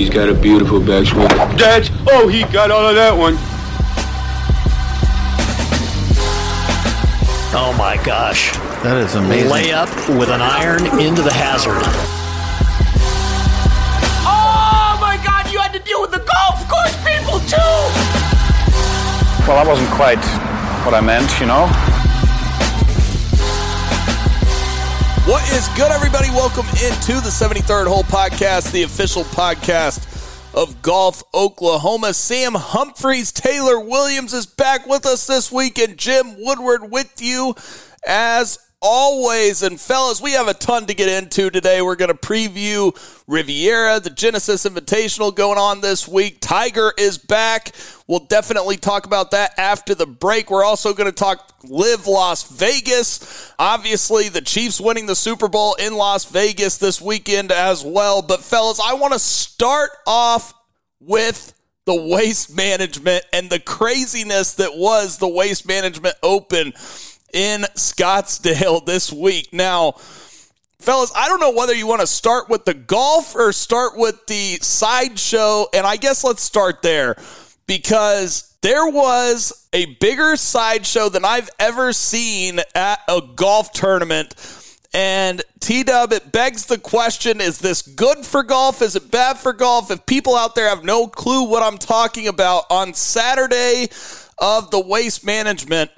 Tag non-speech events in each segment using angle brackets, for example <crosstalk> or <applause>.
He's got a beautiful backswing. That's oh, he got all of that one. Oh my gosh. That is amazing. Layup with an iron into the hazard. Oh my god, you had to deal with the golf course people too! Well, that wasn't quite what I meant, you know. What is good, everybody? Welcome into the 73rd Hole Podcast, the official podcast of Golf Oklahoma. Sam Humphreys, Taylor Williams is back with us this week, and Jim Woodward with you as always. And fellas, we have a ton to get into today. We're going to preview Riviera, the Genesis Invitational going on this week. Tiger is back. We'll definitely talk about that after the break. We're also going to talk LIV Las Vegas. Obviously, the Chiefs winning the Super Bowl in Las Vegas this weekend as well. But fellas, I want to start off with the waste management and the craziness that was the waste management open in Scottsdale this week. Now, fellas, I don't know whether you want to start with the golf or start with the sideshow. And I guess let's start there because there was a bigger sideshow than I've ever seen at a golf tournament. And T Dub, it begs the question is this good for golf? Is it bad for golf? If people out there have no clue what I'm talking about, on Saturday of the waste management,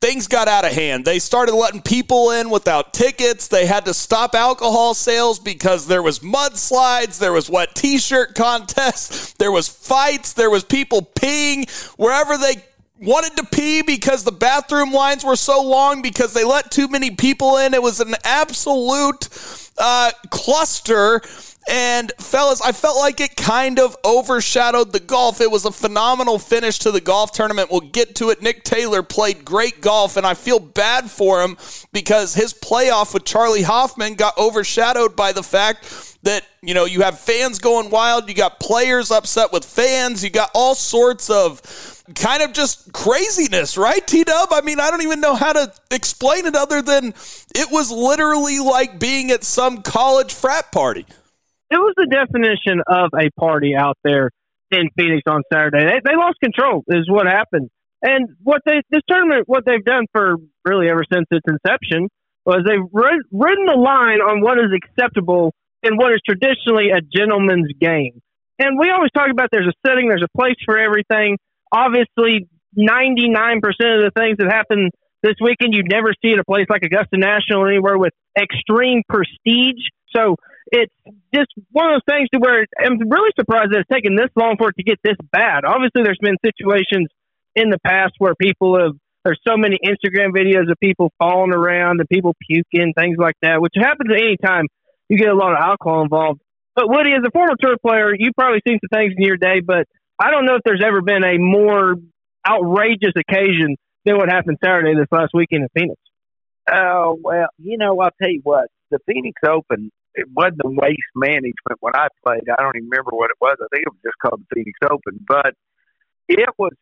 things got out of hand. They started letting people in without tickets. They had to stop alcohol sales because there was mudslides, there was wet t-shirt contests, <laughs> there was fights, there was people peeing wherever they wanted to pee because the bathroom lines were so long because they let too many people in. It was an absolute uh, cluster and fellas, I felt like it kind of overshadowed the golf. It was a phenomenal finish to the golf tournament. We'll get to it. Nick Taylor played great golf, and I feel bad for him because his playoff with Charley Hoffman got overshadowed by the fact that, you know, you have fans going wild, you got players upset with fans, you got all sorts of kind of just craziness, right, T Dub? I mean, I don't even know how to explain it other than it was literally like being at some college frat party it was the definition of a party out there in Phoenix on Saturday. They, they lost control, is what happened. And what they this tournament, what they've done for really ever since its inception, was they've ridden the line on what is acceptable and what is traditionally a gentleman's game. And we always talk about there's a setting, there's a place for everything. Obviously, 99% of the things that happen this weekend you'd never see at a place like Augusta National or anywhere with extreme prestige. So it's just one of those things to where I'm really surprised that it's taken this long for it to get this bad. Obviously, there's been situations in the past where people have there's so many Instagram videos of people falling around and people puking, things like that, which happens any time you get a lot of alcohol involved. But Woody, as a former tour player, you've probably seen some things in your day, but I don't know if there's ever been a more outrageous occasion than what happened Saturday this last weekend in Phoenix. Oh well, you know, I'll tell you what. The Phoenix Open it wasn't the waste management when I played. I don't even remember what it was. I think it was just called the Phoenix Open, but it was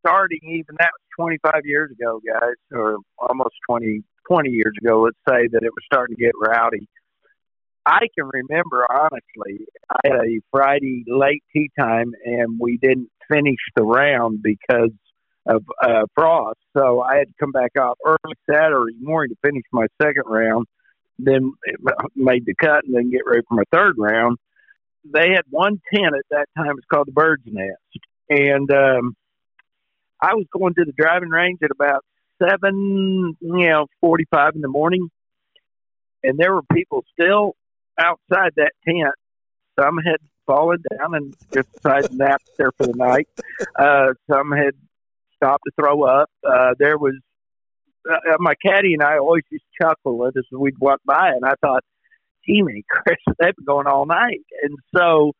starting even that was 25 years ago, guys, or almost 20, 20 years ago. Let's say that it was starting to get rowdy. I can remember honestly, I had a Friday late tee time and we didn't finish the round because of uh, frost. So I had to come back out early Saturday morning to finish my second round then made the cut and then get ready for my third round. They had one tent at that time. It's called the Bird's Nest, and um, I was going to the driving range at about seven, you know, forty-five in the morning, and there were people still outside that tent. Some had fallen down and just decided to nap there for the night. Uh, some had stopped to throw up. Uh, there was uh, uh, my caddy and I always just chuckle as we'd walk by, and I thought, "Gee, man, <laughs> Chris, they've been going all night." And so,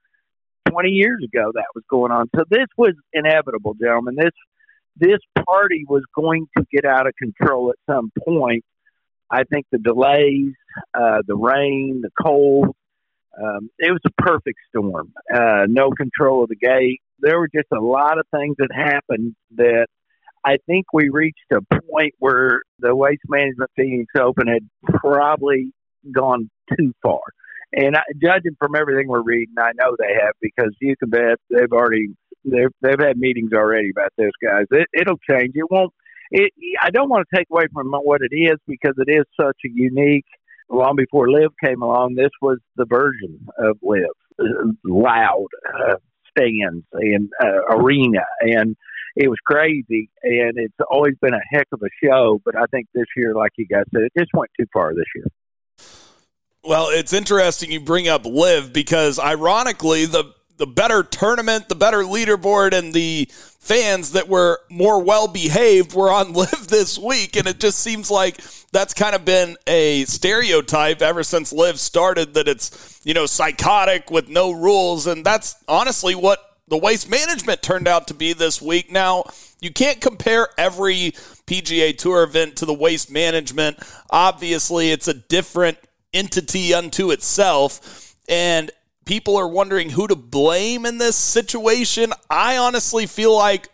twenty years ago, that was going on. So this was inevitable, gentlemen. This this party was going to get out of control at some point. I think the delays, uh, the rain, the cold, um, it was a perfect storm. Uh, no control of the gate. There were just a lot of things that happened that I think we reached a point where the Waste Management Phoenix Open had probably gone too far. And I, judging from everything we're reading, I know they have because you can bet they've already they've they've had meetings already about this, guys. It, it'll change. It won't. It. I don't want to take away from what it is because it is such a unique. Long before LIV came along, this was the version of LIV, loud uh, stands and uh, arena, and it was crazy. And it's always been a heck of a show. But I think this year, like you guys said, it just went too far this year. Well, it's interesting you bring up LIV because ironically the the better tournament, the better leaderboard, and the fans that were more well behaved were on <laughs> LIV this week. And it just seems like that's kind of been a stereotype ever since LIV started that it's, you know, psychotic with no rules. And that's honestly what the waste management turned out to be this week. Now, you can't compare every PGA Tour event to the waste management. Obviously, it's a different entity unto itself. And people are wondering who to blame in this situation. I honestly feel like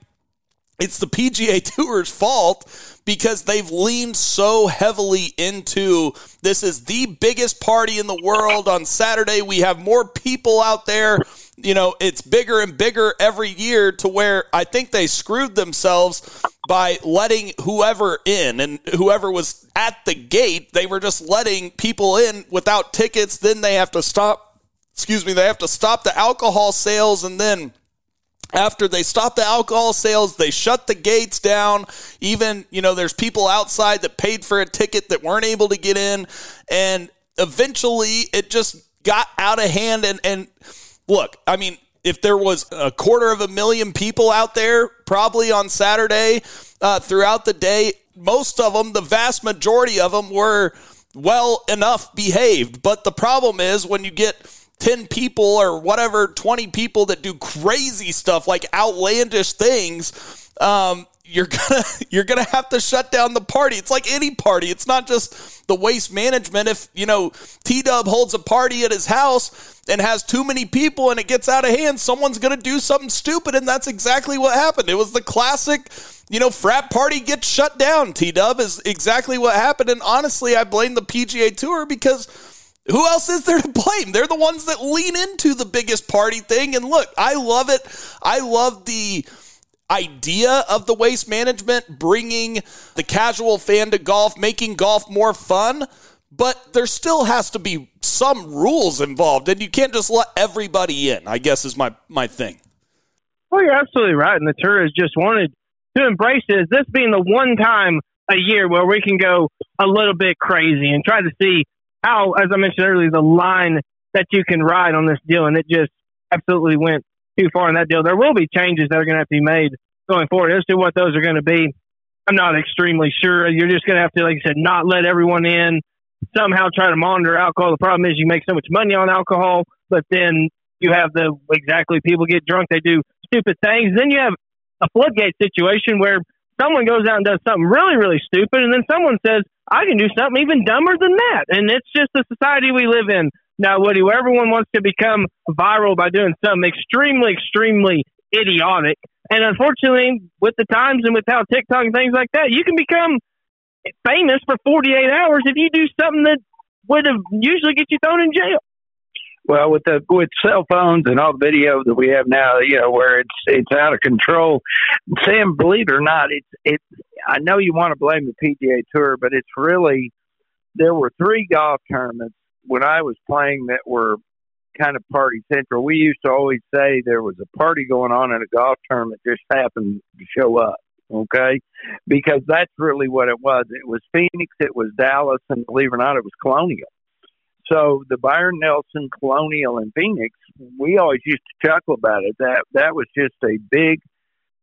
it's the PGA <laughs> Tour's fault because they've leaned so heavily into this is the biggest party in the world on Saturday. We have more people out there. You know, it's bigger and bigger every year to where I think they screwed themselves by letting whoever in and whoever was at the gate, they were just letting people in without tickets. Then they have to stop excuse me, they have to stop the alcohol sales and then after they stop the alcohol sales, they shut the gates down. Even, you know, there's people outside that paid for a ticket that weren't able to get in. And eventually it just got out of hand. And, and look, I mean, if there was a quarter of a million people out there, probably on Saturday uh, throughout the day, most of them, the vast majority of them were well enough behaved. But the problem is when you get 10 people or whatever, 20 people that do crazy stuff like outlandish things, um, you're <laughs> gonna you're gonna have to shut down the party. It's like any party. It's not just the waste management. If you know T Dub holds a party at his house and has too many people and it gets out of hand, someone's gonna do something stupid, and that's exactly what happened. It was the classic, you know, frat party gets shut down. T Dub is exactly what happened, and honestly, I blame the PGA Tour because who else is there to blame? They're the ones that lean into the biggest party thing. And look, I love it. I love the idea of the waste management bringing the casual fan to golf, making golf more fun. But there still has to be some rules involved, and you can't just let everybody in. I guess is my my thing. Well, you're absolutely right, and the tour has just wanted to embrace it. This being the one time a year where we can go a little bit crazy and try to see how, as I mentioned earlier, the line that you can ride on this deal, and it just absolutely went too far in that deal. There will be changes that are going to have to be made going forward. As to what those are going to be, I'm not extremely sure. You're just going to have to, like I said, not let everyone in. Somehow try to monitor alcohol. The problem is you make so much money on alcohol, but then you have the exactly people get drunk, they do stupid things. Then you have a floodgate situation where someone goes out and does something really, really stupid, and then someone says, I can do something even dumber than that. And it's just the society we live in. Now, Woody, where everyone wants to become viral by doing something extremely, extremely idiotic. And unfortunately, with the times and with how TikTok and things like that, you can become famous for 48 hours if you do something that would have usually get you thrown in jail. Well, with the with cell phones and all the video that we have now, you know, where it's it's out of control. Sam, believe it or not, it's it's. I know you want to blame the PGA Tour, but it's really there were three golf tournaments when I was playing that were kind of party central. We used to always say there was a party going on in a golf tournament, just happened to show up. Okay, because that's really what it was. It was Phoenix, it was Dallas, and believe it or not, it was Colonial so the Byron Nelson Colonial in Phoenix, we always used to chuckle about it. That that was just a big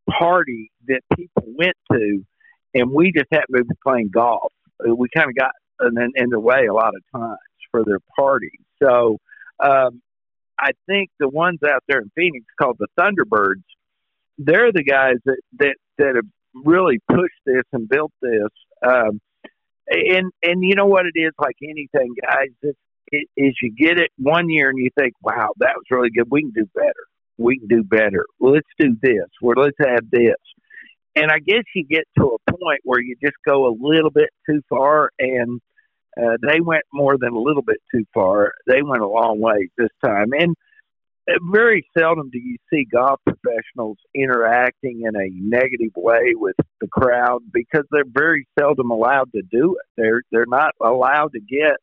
party that people went to, and we just happened to be playing golf. We kind of got in, in the way a lot of times for their parties. So um, I think the ones out there in Phoenix called the Thunderbirds, they're the guys that that that have really pushed this and built this. Um, and and you know what it is like anything, guys. It's is you get it one year and you think, wow, that was really good. We can do better. We can do better. Let's do this. Or let's add this. And I guess you get to a point where you just go a little bit too far and uh, they went more than a little bit too far. They went a long way this time, and uh, very seldom do you see golf professionals interacting in a negative way with the crowd because they're very seldom allowed to do it. They're they're not allowed to get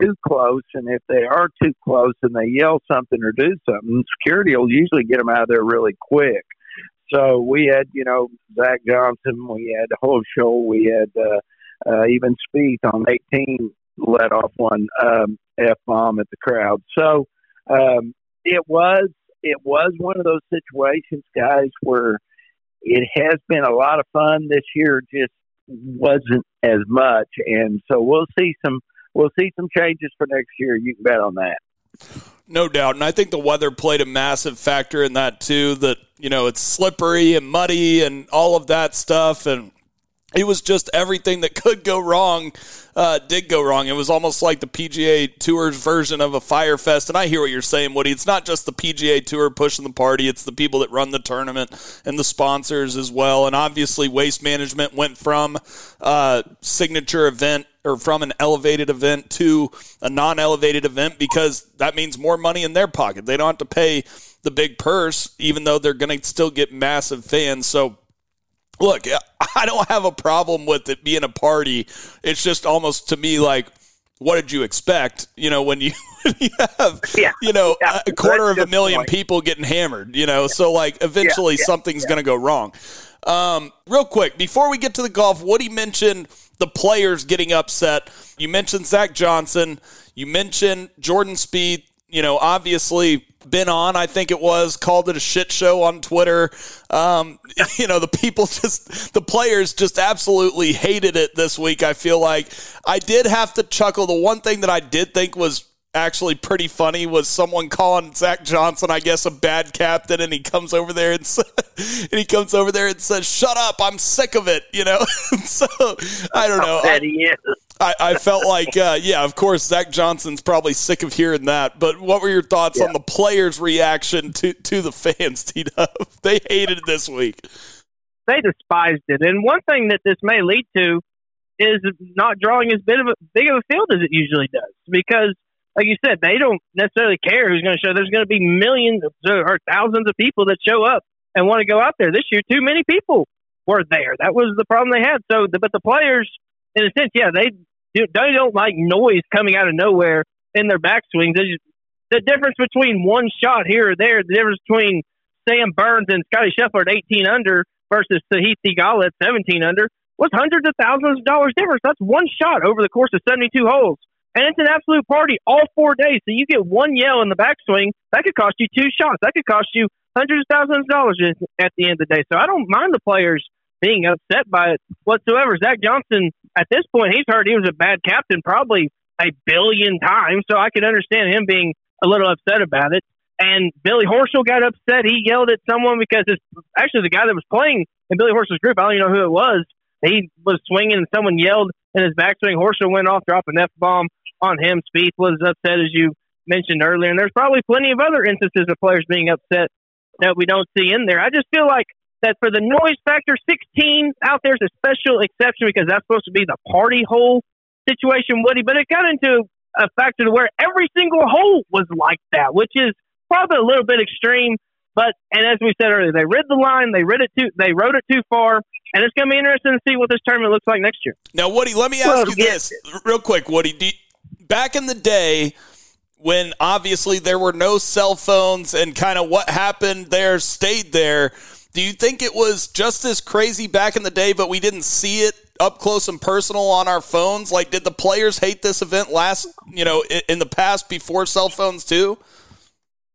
too close, and if they are too close and they yell something or do something, security will usually get them out of there really quick. So we had, you know, Zach Johnson, we had Horschel, we had uh, uh, even Spieth on 18 let off one um, f bomb at the crowd. So um, it was it was one of those situations, guys, where it has been a lot of fun this year. Just wasn't as much, and so we'll see some we'll see some changes for next year. You can bet on that. No doubt. And I think the weather played a massive factor in that too. That, you know, it's slippery and muddy and all of that stuff. And it was just everything that <laughs> could go wrong uh, did go wrong. It was almost like the PGA Tour's version of a Fyre Fest. And I hear what you're saying, Woody. It's not just the PGA Tour pushing the party; it's the people that run the tournament and the sponsors as well. And obviously, Waste Management went from uh, signature event or from an elevated event to a non-elevated event because that means more money in their pocket. They don't have to pay the big purse, even though they're going to still get massive fans. So look, I don't have a problem with it being a party. It's just almost to me like, what did you expect? You know, when you, <laughs> when you have, yeah. you know, yeah. a quarter That's of a million point. people getting hammered, you know, so like eventually yeah. something's going to go wrong. Um, real quick, before we get to the golf, Woody mentioned the players getting upset. You mentioned Zach Johnson. You mentioned Jordan Spieth. You know, obviously been on, I think it was, called it a shit show on Twitter. Um, <laughs> you know, the people <laughs> just, the players just absolutely hated it this week. I feel like I did have to chuckle. The one thing that I did think was actually pretty funny was someone calling Zach Johnson, I guess, a bad captain, and he comes over there and, <laughs> and he comes over there and says, "Shut up! I'm sick of it." You know, <laughs> so I don't know. Is. I, I felt like, uh, yeah, of course, Zach Johnson's probably sick of hearing that. But what were your thoughts Yeah. on the players' reaction to to the fans? <laughs> T they hated it this week. they despised it. And one thing that this may lead to is not drawing as big of a big of a field as it usually does, because like you said, they don't necessarily care who's going to show. There's going to be millions or thousands of people that show up and want to go out there. This year, too many people were there. That was the problem they had. So, but the players, in a sense, yeah, they do, they don't like noise coming out of nowhere in their backswings. They just, the difference between one shot here or there, the difference between Sam Burns and Scottie Scheffler at 18 under versus Sahith Theegala at 17 under was hundreds of thousands of dollars difference. That's one shot over the course of 72 holes. And it's an absolute party all four days. So you get one yell in the backswing, that could cost you two shots. That could cost you hundreds of thousands of dollars at the end of the day. So I don't mind the players being upset by it whatsoever. Zach Johnson, at this point, he's heard he was a bad captain probably a billion times. So I can understand him being a little upset about it. And Billy Horschel got upset. He yelled at someone because it's actually the guy that was playing in Billy Horschel's group. I don't even know who it was. He was swinging and someone yelled in his backswing. Horschel went off, dropped an F bomb on him. Spieth was upset, as you mentioned earlier. And there's probably plenty of other instances of players being upset that we don't see in there. I just feel like that for the noise factor, 16 out there is a special exception because that's supposed to be the party hole situation, Woody. But it got into a factor to where every single hole was like that, which is probably a little bit extreme. But and as we said earlier, they read the line, they rid it too, they rode it too far, and it's going to be interesting to see what this tournament looks like next year. Now, Woody, let me ask Well, you yeah. this real quick, Woody. Do back in the day, when obviously there were no cell phones and kind of what happened there stayed there, do you think it was just as crazy back in the day, but we didn't see it up close and personal on our phones? Like, did the players hate this event last, you know, in, the past before cell phones too?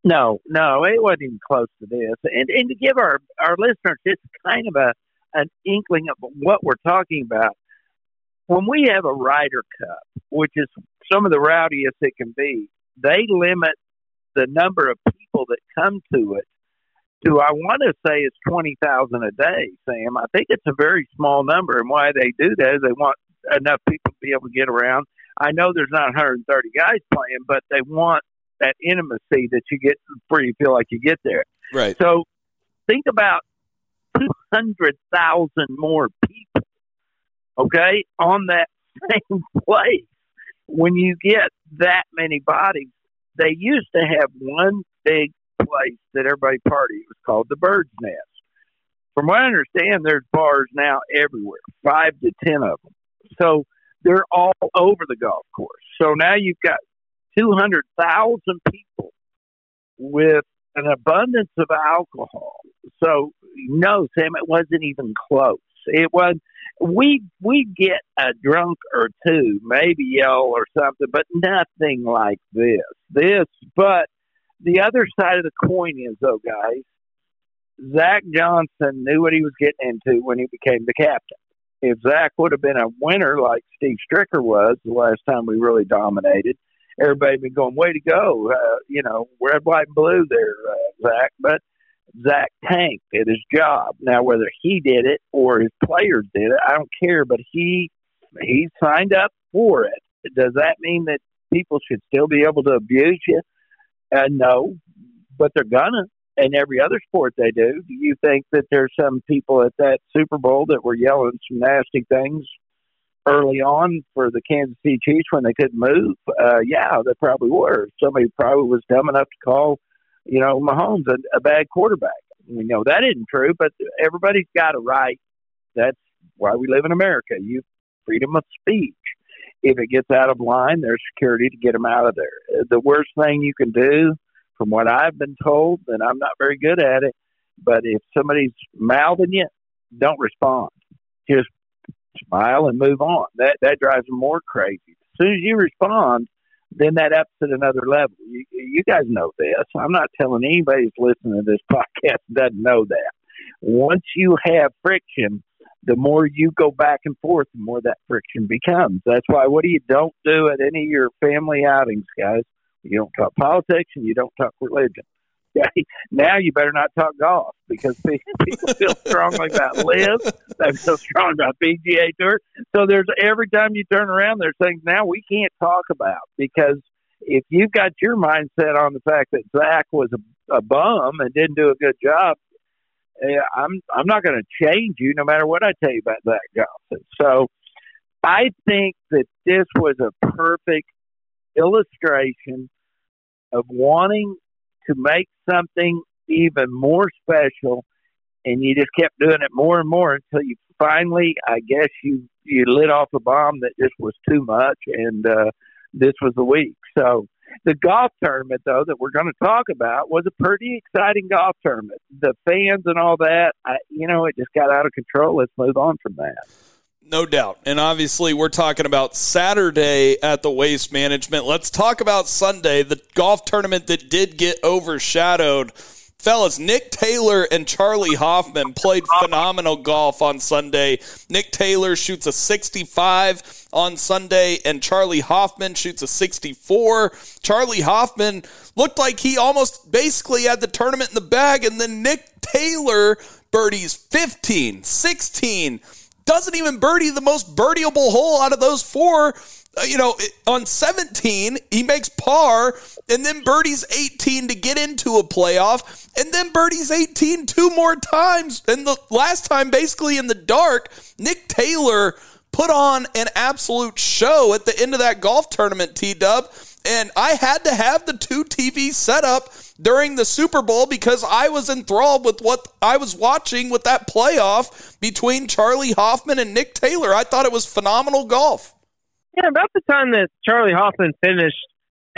No, no, it wasn't even close to this. And and to give our our listeners just kind of a an inkling of what we're talking about, when we have a Ryder Cup, which is some of the rowdiest it can be, they limit the number of people that come to it to I want to say it's twenty thousand a day, Sam. I think it's a very small number, and why they do that is they want enough people to be able to get around. I know there's not 130 guys playing, but they want that intimacy that you get before you feel like you get there. Right. So think about 200,000 more people, okay, on that <laughs> same place. When you get that many bodies, they used to have one big place that everybody party. It was called the Bird's Nest. From what I understand, there's bars now everywhere, five to ten of them. So they're all over the golf course. So now you've got 200,000 people with an abundance of alcohol. So no, Sam, it wasn't even close. It was we we get a drunk or two, maybe yell or something, but nothing like this. This, but the other side of the coin is though, guys. Zach Johnson knew what he was getting into when he became the captain. If Zach would have been a winner like Steve Stricker was the last time we really dominated, everybody'd been going, way to go, uh, you know, red, white, and blue there, uh, Zach. But Zach tanked at his job. Now, whether he did it or his players did it, I don't care. But he he signed up for it. Does that mean that people should still be able to abuse you? Uh, no, but they're gonna. In every other sport they do. Do you think that there's some people at that Super Bowl that were yelling some nasty things early on for the Kansas City Chiefs when they couldn't move? Uh, yeah, they probably were. Somebody probably was dumb enough to call, you know, Mahomes a, a bad quarterback. You know, that isn't true, but everybody's got a right. That's why we live in America. You freedom of speech. If it gets out of line, there's security to get them out of there. Uh, the worst thing you can do, from what I've been told, and I'm not very good at it, but if somebody's mouthing you, don't respond. Just smile and move on. That that drives them more crazy. As soon as you respond, then that ups at another level. You, you guys know this. I'm not telling anybody who's listening to this <laughs> podcast doesn't know that. Once you have friction, the more you go back and forth, the more that friction becomes. That's why what do you don't do at any of your family outings, guys? You don't talk politics and you don't talk religion. <laughs> Okay? Now you better not talk golf because <laughs> people feel strongly about LIV. They feel strong about PGA Tour. So there's every time you turn around, there's things now we can't talk about because if you've got your mindset on the fact that Zach was a, a bum and didn't do a good job, eh, I'm I'm not going to change you no matter what I tell you about that golf. So I think that this was a perfect illustration of wanting to make something even more special and you just kept doing it more and more until you finally i guess you you lit off a bomb that just was too much and uh this was the week. So the golf tournament though that we're going to talk about was a pretty exciting golf tournament. The fans and all that I, you know it just got out of control. Let's move on from that no doubt. And obviously, we're talking about Saturday at the Waste Management. Let's talk about Sunday, the golf tournament that did get overshadowed. Fellas, Nick Taylor and Charley Hoffman played phenomenal golf on Sunday. Nick Taylor shoots a 65 on Sunday, and Charley Hoffman shoots a 64. Charley Hoffman looked like he almost basically had the tournament in the bag, and then Nick Taylor birdies 15, 16 doesn't even birdie the most birdieable hole out of those four. Uh, you know, on 17, he makes par, and then birdies 18 to get into a playoff, and then birdies 18 two more times. And the last time, basically in the dark, Nick Taylor put on an absolute show at the end of that golf tournament, T Dub. And I had to have the two TV setup during the Super Bowl because I was enthralled with what I was watching with that playoff between Charley Hoffman and Nick Taylor. I thought it was phenomenal golf. Yeah, about the time that Charley Hoffman finished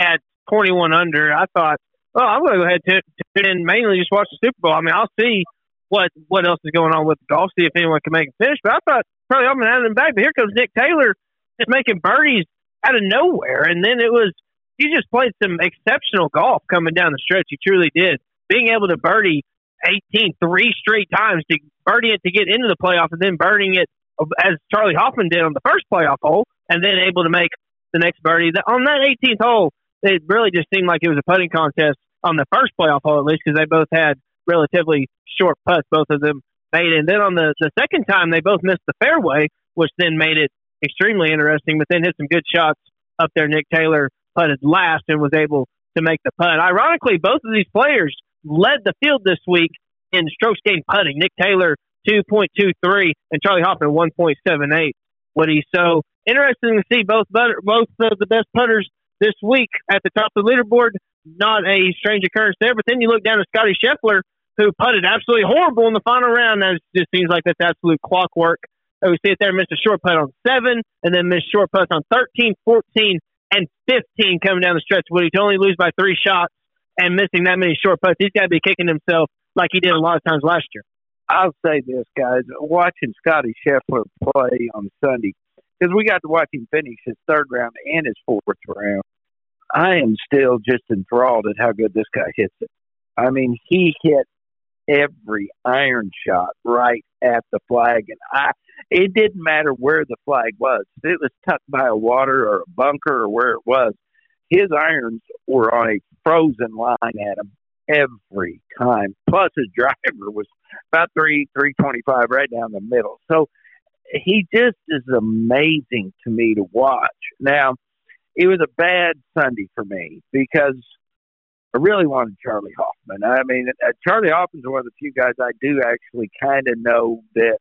at 21 under, I thought, oh, I'm going to go ahead and in mainly just watch the Super Bowl. I mean, I'll see what what else is going on with golf, see if anyone can make a finish. But I thought Charley Hoffman had him back. But here comes Nick Taylor just making birdies out of nowhere. And then it was he just played some exceptional golf coming down the stretch. He truly did. Being able to birdie 18 three straight times to birdie it to get into the playoff and then birding it as Charley Hoffman did on the first playoff hole and then able to make the next birdie. On that 18th hole, it really just seemed like it was a putting contest on the first playoff hole, at least, because they both had relatively short putts, both of them made. And then on the, the second time, they both missed the fairway, which then made it extremely interesting, but then hit some good shots up there. Nick Taylor putted last and was able to make the putt. Ironically, both of these players led the field this week in strokes gained putting. Nick Taylor 2.23 and Charley Hoffman 1.78. Woody. So interesting to see both both of the best putters this week at the top of the leaderboard. Not a strange occurrence there. But then you look down at Scottie Scheffler, who putted absolutely horrible in the final round. That just seems like that's absolute clockwork. Oh, we see it there, missed a short putt on seven, and then missed short putts on 13, 14, and 15 coming down the stretch. Woody to only lose by three shots and missing that many short putts, he's got to be kicking himself like he did a lot of times last year. I'll say this, guys. Watching Scottie Scheffler play on Sunday, because we got to watch him finish his third round and his fourth round, I am still just enthralled at how good this guy hits it. I mean, he hit every iron shot right at the flag, and I. It didn't matter where the flag was. If it was tucked by a water or a bunker or where it was. His irons were on a frozen line at him every time. Plus, his <laughs> driver was about three three twenty five right down the middle. So he just is amazing to me to watch. Now, it was a bad Sunday for me because I really wanted Charley Hoffman. I mean, uh, Charley Hoffman's one of the few guys I do actually kind of know that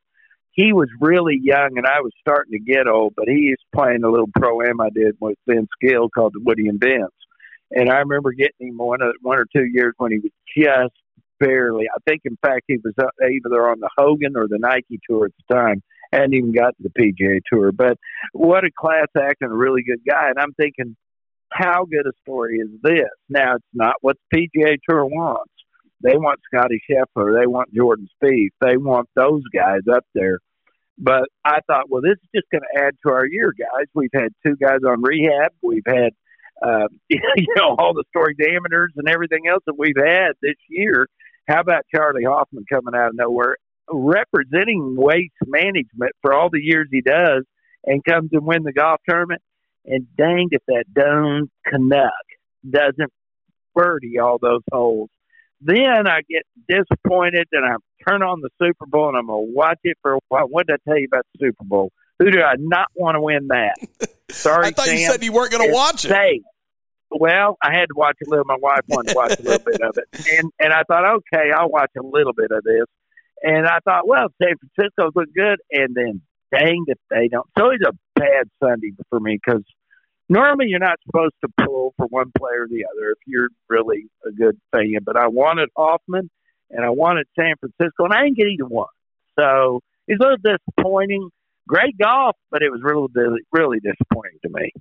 he was really young and I was starting to get old, but he is playing a little pro am I did with Vince Gill called the Woody and Vince. And I remember getting him one, one or two years when he was just barely. I think, in fact, he was uh, either on the Hogan or the Nike tour at the time. Hadn't even got to the PGA Tour. But what a class act and a really good guy. And I'm thinking, how good a story is this? Now, it's not what the PGA Tour wants. They want Scottie Scheffler. They want Jordan Spieth. They want those guys up there. But I thought, well, this is just going to add to our year, guys. We've had two guys on rehab. We've had, uh, <laughs> you know, all the story diameters and everything else that we've had this year. How about Charley Hoffman coming out of nowhere, representing waste management for all the years he does, and comes and win the golf tournament? And dang if that dumb Canuck doesn't birdie all those holes. Then I get disappointed and I turn on the Super Bowl and I'm going to watch it for a while. What did I tell you about the Super Bowl? Who do I not want to win that? <laughs> Sorry, I thought Sam. you said you weren't going to watch it. Say, well, I had to watch a little. My wife wanted to watch a little bit of it, <laughs> and and I thought, okay, I'll watch a little bit of this. And I thought, well, San Francisco's look good, and then dang if they don't. So it's a bad Sunday for me because normally you're not supposed to pull for one player or the other if you're really a good fan. But I wanted Hoffman and I wanted San Francisco, and I didn't get either one. So it's a little disappointing. Great golf, but it was really, really disappointing to me.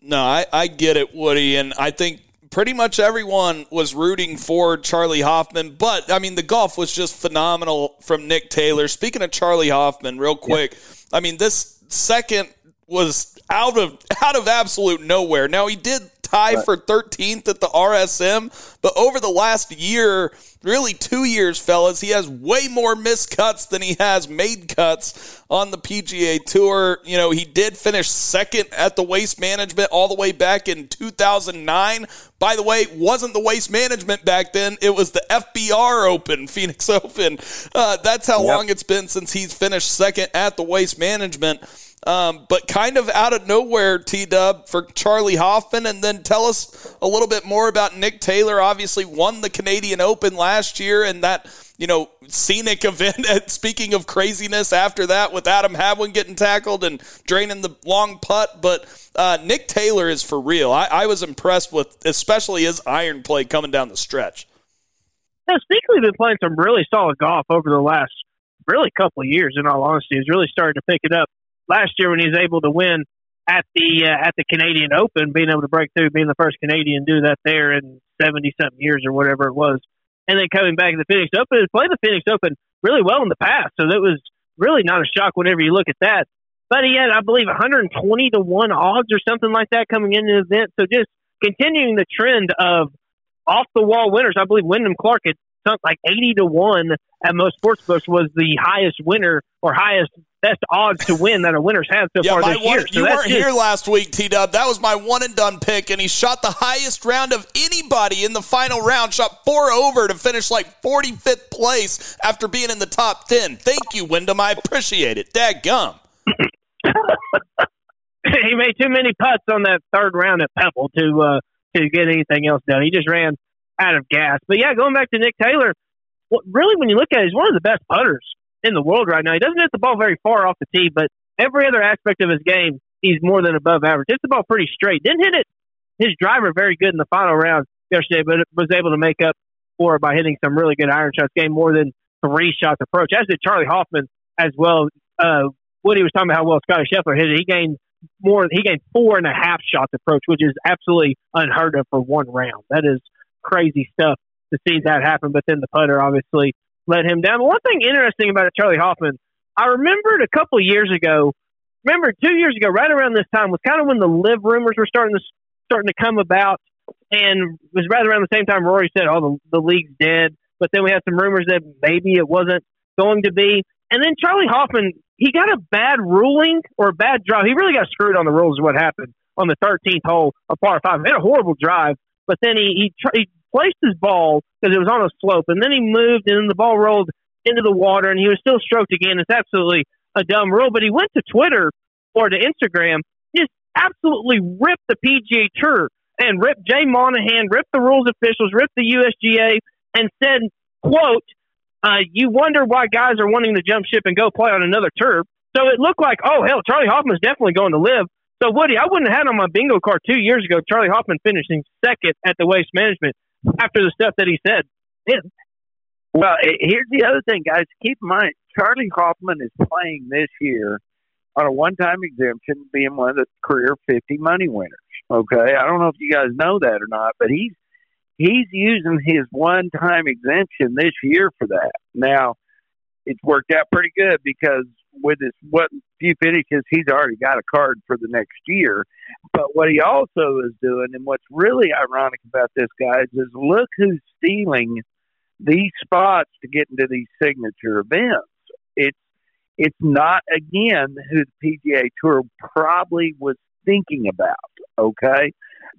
No, I, I get it, Woody, and I think pretty much everyone was rooting for Charley Hoffman. But I mean, the golf was just phenomenal from Nick Taylor. Speaking of Charley Hoffman, real quick. I mean, this second was out of out of absolute nowhere. Now he did tie right. for 13th at the RSM, but over the last year, really two years, fellas, he has way more missed cuts than he has made cuts on the PGA Tour. You know, he did finish second at the Waste Management all the way back in 2009. By the way, wasn't the Waste Management back then; it was the FBR Open, <laughs> Phoenix Open. Uh, that's how yep. long it's been since he's finished second at the Waste Management. Um, but kind of out of nowhere, T Dub for Charley Hoffman, and then tell us a little bit more about Nick Taylor. Obviously, won the Canadian Open last year, and that you know scenic <laughs> event. And speaking of craziness, after that with Adam Hadwin getting tackled and draining the long putt, but uh, Nick Taylor is for real. I, I, was impressed with, especially his iron play coming down the stretch. Now, Speakley been playing some really solid golf over the last really couple of years. In all honesty, he's really started to pick it up last year when he was able to win at the uh, at the Canadian Open, being able to break through, being the first Canadian to do that there in seventy something years or whatever it was, and then coming back to the Phoenix Open, has played the Phoenix Open really well in the past, so that was really not a shock whenever you look at that. But he had, I believe, 120 to one odds or something like that coming into the event. So just continuing the trend of off the wall winners. I believe Wyndham Clark had something like 80 to one at most sports books was the highest winner or highest best odds to win that a winner's had so yeah, far this one, year. So you weren't here last week, T Dub. That was my one and done pick, and he shot the highest round of anybody in the final round. Shot four over to finish like 45th place after being in the top 10. Thank you, Wyndham. I appreciate it. Dad gum. <laughs> he made too many putts on that third round at Pebble to uh, to get anything else done. He just ran out of gas. But yeah, going back to Nick Taylor, what really when you look at it, he's one of the best putters in the world right now. He doesn't hit the ball very far off the tee, but every other aspect of his game, he's more than above average. Hits the ball pretty straight. Didn't hit it his driver very good in the final round yesterday, but was able to make up for it by hitting some really good iron shots. Game more than three shots approach, as did Charley Hoffman as well. Uh, Woody was talking about how well Scottie Scheffler hit it. He gained more. He gained four and a half shots approach, which is absolutely unheard of for one round. That is crazy stuff to see that happen. But then the putter obviously let him down. One thing interesting about Charley Hoffman, I remembered a couple of years ago. Remember two years ago, right around this time was kind of when the LIV rumors were starting to starting to come about, and it was right around the same time Rory said, "Oh, the, the league's dead." But then we had some rumors that maybe it wasn't going to be. And then Charley Hoffman, he got a bad ruling or a bad drive. He really got screwed on the rules. Is what happened on the 13th hole of par five. He had a horrible drive, but then he he, he placed his ball because it was on a slope, and then he moved, and then the ball rolled into the water, and he was still stroked again. It's absolutely a dumb rule. But he went to Twitter or to Instagram, just absolutely ripped the PGA Tour and ripped Jay Monahan, ripped the rules officials, ripped the USGA, and said, "quote uh, You wonder why guys are wanting to jump ship and go play on another tour." So it looked like, oh hell, Charley Hoffman's definitely going to LIV. So Woody, I wouldn't have had on my bingo card two years ago Charley Hoffman finishing second at the Waste Management after the stuff that he said. Well, eh, here's the other thing, guys. Keep in mind, Charley Hoffman is playing this year on a one-time exemption, being one of the career 50 money winners. Okay, I don't know if you guys know that or not, but he's he's using his one-time exemption this year for that. Now, it's worked out pretty good because with his what few finishes, he's already got a card for the next year. But what he also is doing, and what's really ironic about this, guys, is look who's stealing these spots to get into these signature events. It's it's not again who the PGA Tour probably was thinking about. Okay,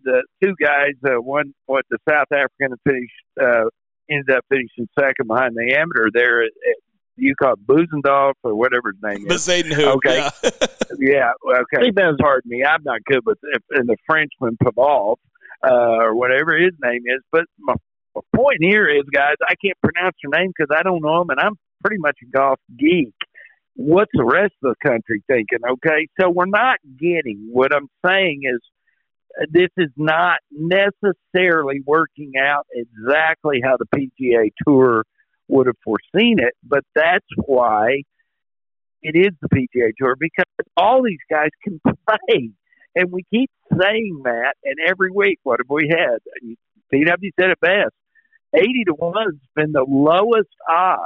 the two guys, uh, one what the South African finished uh, ended up finishing second behind the amateur there at, at you call it Buzendorf or whatever his name is. Okay. Yeah. <laughs> yeah. Okay. Pardon me. I'm not good with and the Frenchman Pavov, uh, or whatever his name is. But my, my point here is, guys, I can't pronounce your name because I don't know him, and I'm pretty much a golf geek what's the rest of the country thinking? Okay, so we're not getting what I'm saying is uh, this is not necessarily working out exactly how the PGA Tour would have foreseen it, but that's why it is the PGA Tour because all these guys <laughs> can play. And we keep saying that, and every week, what have we had? PW said it best 80 to 1 has been the lowest odds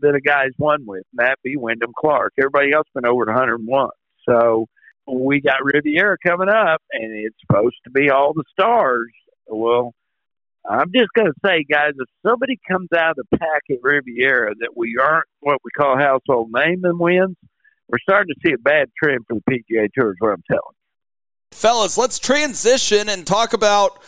that a guy's won with, be Wyndham Clark. Everybody else been over 101. So we got Riviera coming up, and it's supposed to be all the stars. Well, I'm just going to say, guys, if somebody comes out of the pack at Riviera that we aren't what we call household name and wins, we're starting to see a bad trend for the PGA Tour, is what I'm telling you. Fellas, let's transition and talk about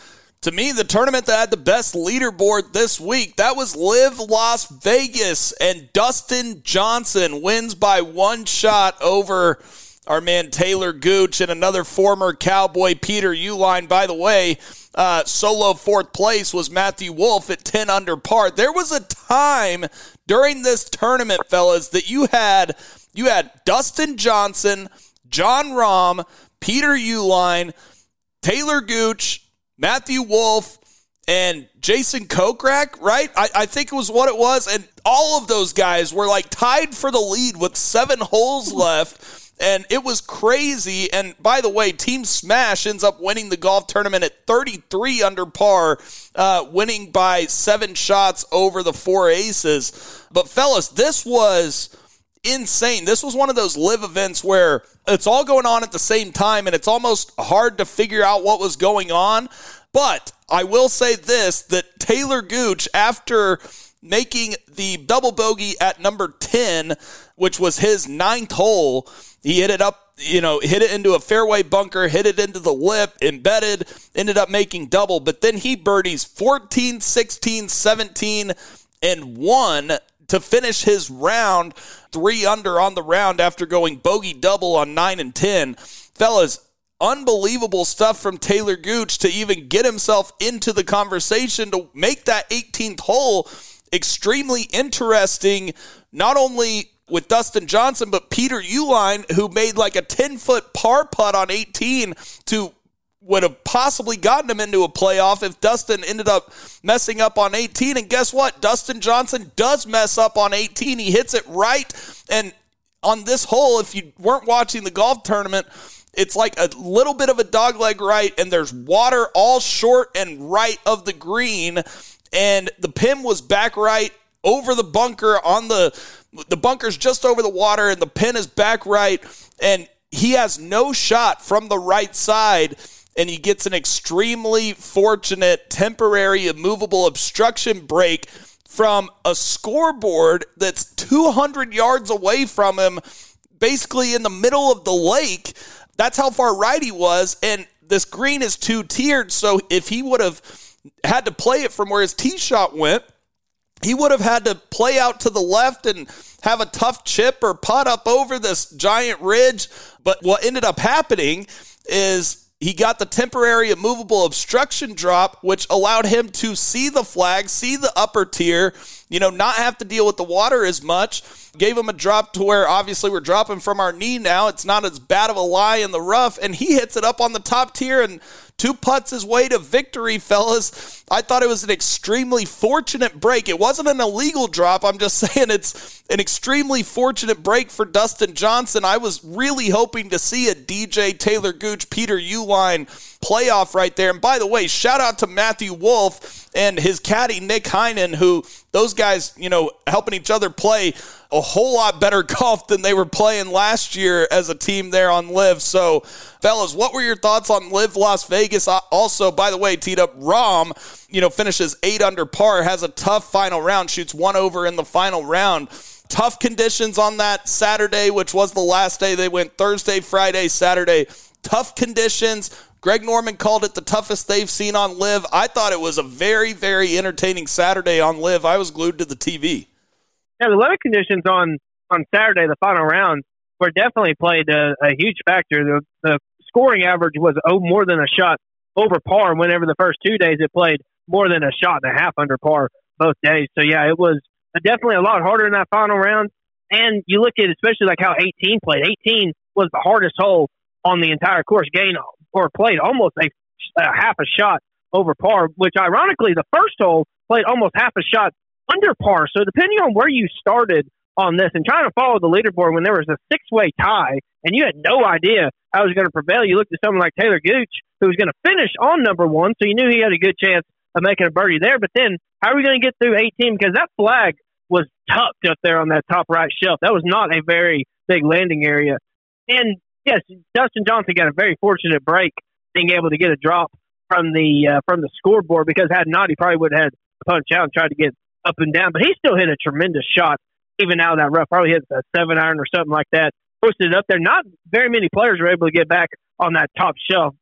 to me, the tournament that had the best leaderboard this week, that was LIV Las Vegas. And Dustin Johnson wins by one shot over our man Taylor Gooch and another former Cowboy Peter Uihlein. By the way, uh, solo fourth place was Matthew Wolff at 10 under par. There was a time during this tournament, fellas, that you had you had Dustin Johnson, Jon Rahm, Peter Uihlein, Taylor Gooch, Matthew Wolff, and Jason Kokrak, right? I, I, think it was what it was. And all of those guys were like tied for the lead with seven holes left. And it was crazy. And by the way, Team Smash ends up winning the golf tournament at 33 under par, uh, winning by seven shots over the four aces. But, fellas, this was insane. This was one of those LIV events where it's all going on at the same time and it's almost hard to figure out what was going on. But I will say this that Taylor Gooch, after making the double bogey at number 10, which was his ninth hole, he hit it up, you know, hit it into a fairway bunker, hit it into the lip, embedded, ended up making double. But then he birdies 14, 16, 17, and 1 to finish his round three under on the round after going bogey double on nine and 10. Fellas, unbelievable stuff from Taylor Gooch to even get himself into the conversation to make that 18th hole extremely interesting, not only with Dustin Johnson, but Peter Uihlein, who made like a 10 foot par putt on 18 to would have possibly gotten him into a playoff if Dustin ended up messing up on 18. And guess what? Dustin Johnson does mess up on 18. He hits it right. And on this hole, if you weren't watching the golf tournament, it's like a little bit of a dogleg right, and there's water all short and right of the green. And the pin was back right over the bunker on the the bunker's just over the water, and the pin is back right. And he has no shot from the right side and he gets an extremely fortunate temporary immovable obstruction break from a scoreboard that's 200 yards away from him, basically in the middle of the lake. That's how far right he was. And this green is two tiered. So if he would have had to play it from where his tee shot went, he would have had to play out to the left and have a tough chip or putt up over this giant ridge. But what ended up happening is he got the temporary immovable obstruction drop, which allowed him to see the flag, see the upper tier, you know, not have to deal with the water as much. Gave him a drop to where obviously we're dropping from our knee now. It's not as bad of a lie in the rough. And he hits it up on the top tier and two putts his way to victory, fellas. I thought it was an extremely fortunate break. It wasn't an illegal drop. I'm just <laughs> saying it's an extremely fortunate break for Dustin Johnson. I was really hoping to see a DJ Talor Gooch, Peter Uihlein playoff right there. And by the way, shout out to Matthew Wolff and his caddy Nick Heinen, who those guys, you know, helping each other play a whole lot better <laughs> golf than they were playing last year as a team there on LIV. So, fellas, what were your thoughts on LIV Las Vegas? Also, by the way, teed up Rahm, you know, finishes eight under par, has a tough final round, shoots one over in the final round. Tough conditions on that Saturday, which was the last day. They went Thursday, Friday, Saturday. Tough conditions. Greg Norman called it the toughest they've seen on LIV. I thought it was a very, very entertaining Saturday on LIV. I was glued to the TV. Yeah, the weather conditions on on Saturday, the final round, were definitely played a, a huge factor. The, the scoring average was oh, more than a shot over par. Whenever the first two days it played more than a shot and a half under par both days. So yeah, it was definitely a lot harder in that final round. And you look at especially like how 18 played. 18 was the hardest hole on the entire course, gained or played almost a, a half a shot over par. Which ironically, the first hole played almost half a shot under par. So depending on where you started on this and trying to follow the leaderboard when there was a six way tie and you had no idea how it was going to prevail, you looked at someone like Talor Gooch who was going to finish on number one, so you knew he had a good chance of making a birdie there. But then how are we going to get through 18? Because that flag was tucked up there on that top right shelf. That was not a very big landing area. And yes, Dustin Johnson got a very fortunate break being able to get a drop from the uh, from the scoreboard because had not, he probably would have had punch out and tried to get up and down. But he still hit a tremendous shot even out of that rough. Probably hit a seven iron or something like that. Pushed it up there. Not very many players were able to get back on that top shelf,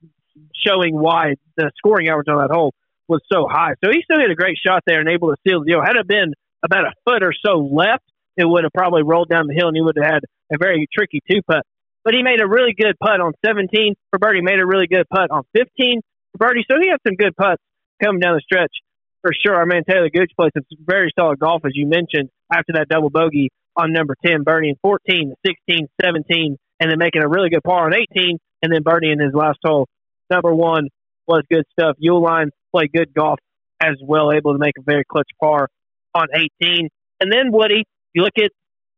showing why the scoring average on that hole was so high. So he still hit a great shot there and able to seal the deal. Had it been about a foot or so left, it would have probably rolled down the hill and he would have had a very tricky two putt. But he made a really good putt on 17 for birdie. Made a really good putt on 15 for birdie. So he had some good putts coming down the stretch for sure. Our man Taylor Gooch played some very solid golf, as you mentioned, after that double bogey on number 10, birdieing 14, 16, 17, and then making a really good par on 18, and then birdieing his last hole. Number one was good stuff. Uihlein played good golf as well, able to make a very clutch par on 18. And then Woody, you look at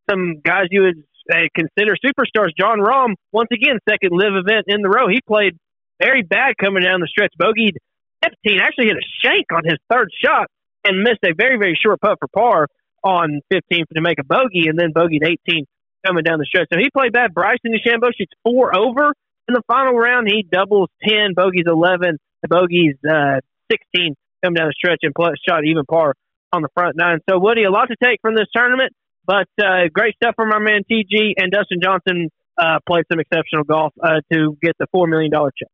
some guys you would uh, consider superstars. Jon Rahm, once again, second LIV event in the row. He played very bad coming down the stretch. Bogeyed 15, actually hit a shank on his third shot and missed a very, very short putt for par on 15 to make a bogey, and then bogeyed 18 coming down the stretch. So he played bad. Bryson DeChambeau shoots four over in the final round. He doubles 10, bogeys 11, the bogeys uh, 16 coming down the stretch, and plus shot even par on the front nine. So, Woody, a lot to take from this tournament, but uh, great stuff from our man TG and Dustin Johnson. Uh, played some exceptional golf uh, to get the $4 million check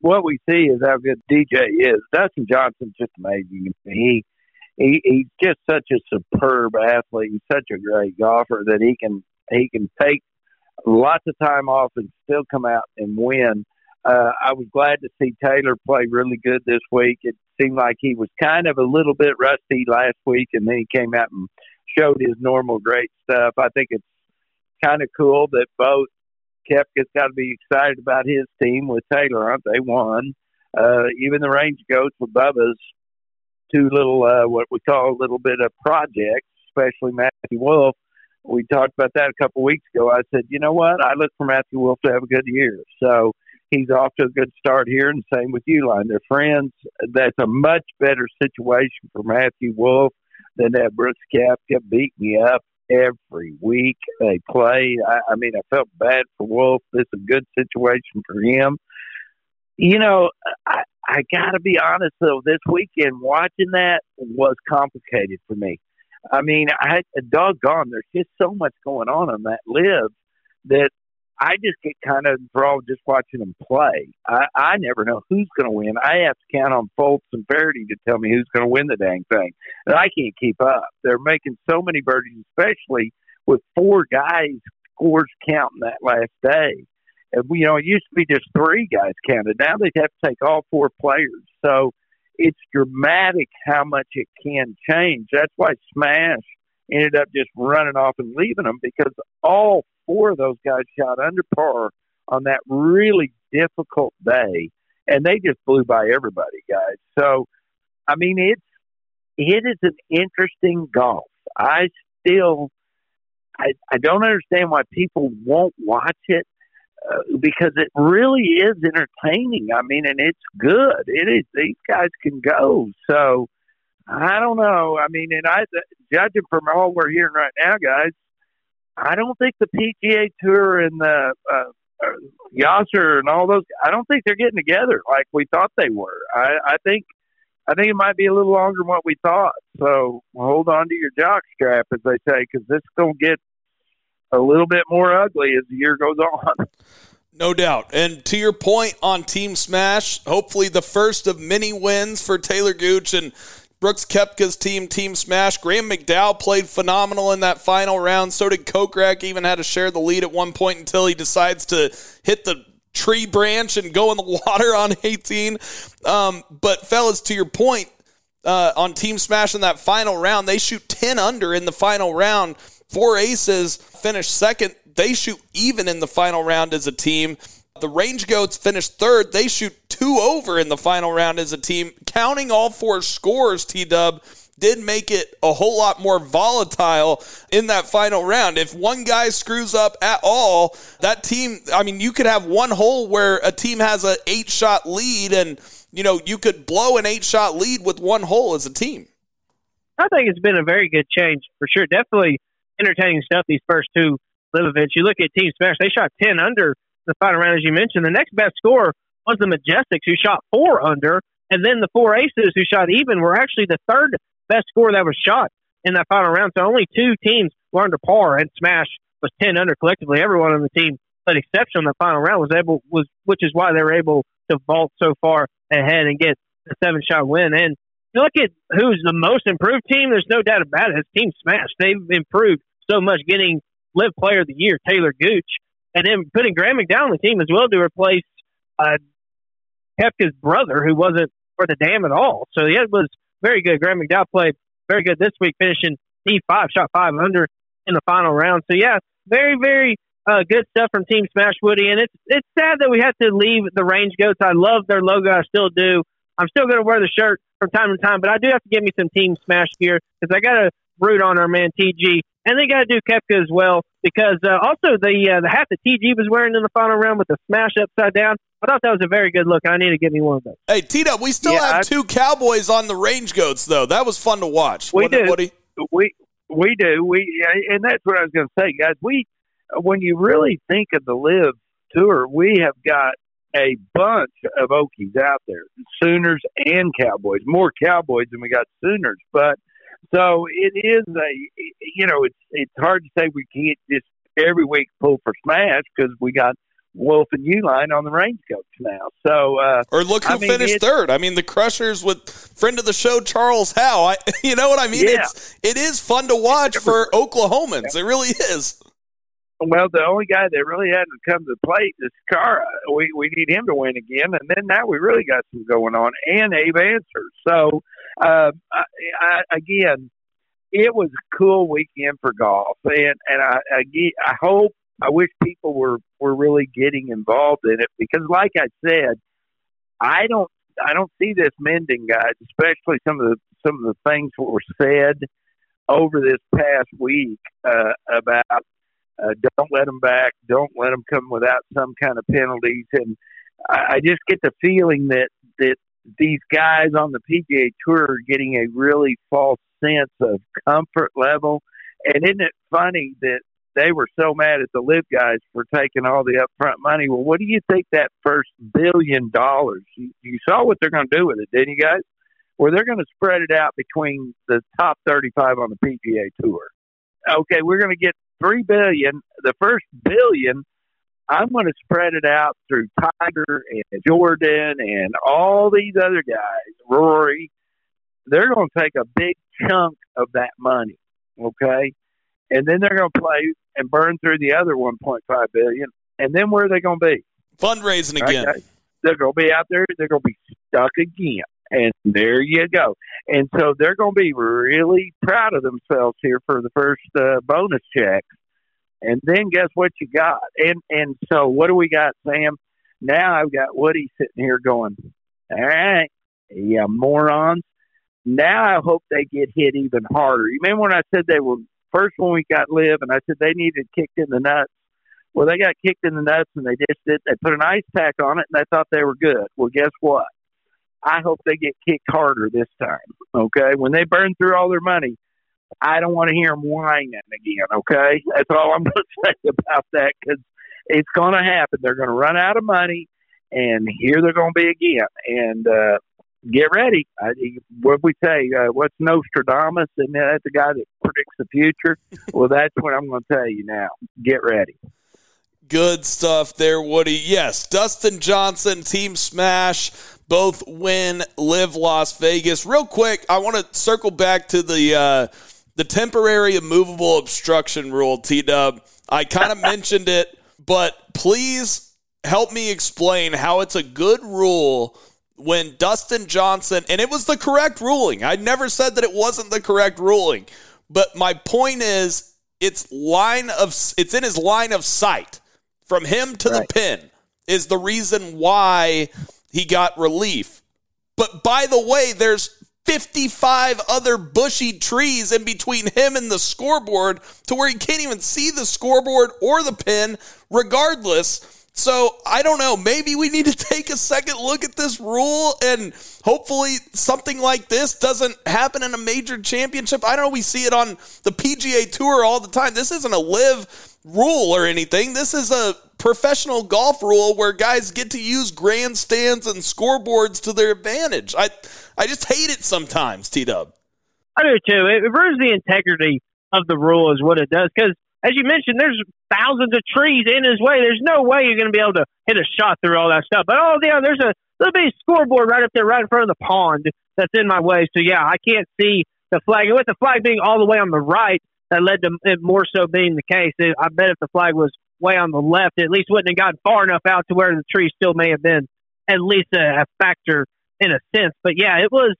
what we see is how good DJ is. Dustin Johnson's just amazing. He he he's just such a superb athlete and such a great golfer that he can he can take lots of time off and still come out and win. Uh, I was glad to see Talor play really good this week. It seemed like he was kind of a little bit rusty last week, and then he came out and showed his normal great stuff. I think it's kind of cool that both Koepka's got to be excited about his team with Talor aren't They won. Uh, even the Range Goats with Bubba's two little, uh, what we call a little bit of projects, especially Matthew Wolff. We talked about that a couple weeks ago. I said, you know what? I look for Matthew Wolff to have a good year. So he's off to a good start here, and same with Uihlein. They're friends. That's a much better situation for Matthew Wolff than that Brooks Koepka beat me up every week they play. I, I mean, I felt bad for Wolff. This is a good situation for him. You know, I, I got to be honest though. This weekend, watching that was complicated for me. I mean, I doggone. There's just so much going on on that live that I just get kind of enthralled just watching them play. I, I never know who's going to win. I have to count on Foltz and Feherty to tell me who's going to win the dang thing, and I can't keep up. They're making so many birdies, especially with four guys scores counting that last day. And, you know, it used to be just three guys counted. Now they have to take all four players. So it's dramatic how much it can change. That's why Smash ended up just running off and leaving them because all four of those guys shot under par on that really difficult day, and they just blew by everybody, guys. So, I mean, it's it is an interesting golf. I still, I I don't understand why people won't watch it uh, because it really is entertaining. I mean, and it's good. It is. These guys can go. So. I don't know. I mean, and I judging from all we're hearing right now, guys, I don't think the PGA Tour and the uh, uh, Yasser and all those. I don't think they're getting together like we thought they were. I, I think I think it might be a little longer than what we thought. So hold on to your jock strap, as they say, because this is going to get a little bit more ugly as the year goes on. <laughs> No doubt. And to your point on Team Smash, hopefully the first of many wins for Talor Gooch and Brooks Koepka's team, Team Smash. Graham McDowell played phenomenal in that final round. So did Kokrak. Even had to share the lead at one point until he decides to hit the tree branch and go in the <laughs> water on 18. Um, but fellas, to your point uh, on Team Smash in that final round, they shoot 10 under in the final round. Four aces finish second. They shoot even in the final round as a team. The Range Goats finished third. They shoot two over in the final round as a team. Counting all four scores, T Dub did make it a whole lot more volatile in that final round. If one guy screws up at all, that team, I mean, you could have one hole where a team has an eight shot lead and, you know, you could blow an eight shot lead with one hole as a team. I think it's been a very good change for sure. Definitely entertaining stuff these first two LIV events. You look at Team Smash, they shot 10 under the final round, as you mentioned. The next best score was the Majestics, who shot four under, and then the four aces, who shot even, were actually the third best score that was shot in that final round. So only two teams were under par, and Smash was ten under collectively. Everyone on the team, but exception in the final round, was able was which is why they were able to vault so far ahead and get a seven shot win. And you look at who's the most improved team. There's no doubt about it. It's Team Smash. They've improved so much, getting LIV Player of the Year Talor Gooch and then putting Graham McDowell on the team as well to replace uh, Koepka's brother, who wasn't for the damn at all. So yeah, it was very good. Graham McDowell played very good this week, finishing T5, shot five under in the final round. So yeah, very very uh, good stuff from Team Smash Woody, and it's it's sad that we had to leave the Range Goats. I love their logo, I still do. I'm still going to wear the shirt from time to time, but I do have to give me some Team Smash gear because I got to root on our man TG and they got to do Koepka as well because uh, also the uh, the hat that TG was wearing in the final round with the smash upside down. I thought that was a very good look. I need to get me one of those. Hey, T we still yeah, have I, two Cowboys on the Range Goats though. That was fun to watch. We what, do. What we we do. We and that's what I was going to say, guys. We when you really think of the LIV tour, we have got a bunch of Okies out there, Sooners and Cowboys. More Cowboys than we got Sooners, but so it is a, you know, it's it's hard to say we can't just every week pull for smash because we got Wolff and Uihlein on the Range Goats now. So, uh, or look who I mean, finished third. I mean, the Crushers with friend of the show Charles Howell. I, <laughs> you know what I mean? Yeah. It's it is fun to watch for <laughs> Oklahomans. It really is. Well, the only guy that really hasn't come to the plate is Cara. We we need him to win again, and then now we really got some going on, and Abe Ancer. So, uh, I, I, again, it was a cool weekend for golf, and and I I, I hope I wish people were were really getting involved in it because, like I said, I don't I don't see this mending, guys. Especially some of the some of the things that were said over this past week uh, about uh, don't let them back, don't let them come without some kind of penalties, and I, I just get the feeling that that these guys on the PGA Tour are getting a really false sense of comfort level. And isn't it funny that they were so mad at the LIV guys for taking all the upfront money? Well, what do you think that first billion dollars? You, you saw what they're going to do with it, didn't you guys? Where they're going to spread it out between the top 35 on the PGA Tour. Okay, we're going to get three billion. The first billion I'm going to spread it out through Tiger and Jordan and all these other guys, Rory. They're going to take a big chunk of that money, okay? And then they're going to play and burn through the other 1.5 billion. And then where are they going to be? Fundraising again. Okay? They're going to be out there. They're going to be stuck again. And there you go. And so they're going to be really proud of themselves here for the first uh, bonus checks and then guess what you got? And and so what do we got, Sam? Now I've got Woody sitting here going, All right, yeah, morons. Now I hope they get hit even harder. You remember when I said they were first when we got LIV and I said they needed kicked in the nuts? Well, they got kicked in the nuts and they just did. They put an ice pack on it and they thought they were good. Well, guess what? I hope they get kicked harder this time. Okay, when they burn through all their money, I don't want to hear them whining again. Okay, that's all I'm <laughs> going to say about that because it's going to happen. They're going to run out of money, and here they're going to be again. And uh, get ready. I, what we say? Uh, what's Nostradamus? And that's the guy that predicts the future. well, that's what I'm going to tell you now. Get ready. Good stuff there, Woody. Yes, Dustin Johnson, Team Smash, both win, LIV Las Vegas. Real quick, I want to circle back to the. Uh, the temporary immovable obstruction rule, T Dub. I kind of <laughs> mentioned it, but please help me explain how it's a good rule when Dustin Johnson, and it was the correct ruling. I never said that it wasn't the correct ruling, but my point is it's line of it's in his line of sight from him to right. the pin is the reason why he got relief. But by the way, there's 55 other bushy trees in between him and the scoreboard to where he can't even see the scoreboard or the pin, regardless. So I don't know. Maybe we need to <laughs> take a second look at this rule and hopefully something like this doesn't happen in a major championship. I don't know we see it on the PGA Tour all the time. This isn't a LIV rule or anything. This is a professional golf rule where guys get to use grandstands and scoreboards to their advantage. I I just hate it sometimes, T Dub. I do too. It ruins the integrity of the rule, is what it does. Because as you mentioned, there's thousands of trees in his way. There's no way you're going to be able to hit a shot through all that stuff. But oh yeah, there's a little bit scoreboard right up there, right in front of the pond that's in my way. So yeah, I can't see the flag. And with the flag being all the way on the right, that led to it more so being the case. I bet if the flag was way on the left, it at least wouldn't have gotten far enough out to where the tree still may have been at least a, a factor in a sense. But yeah, it was.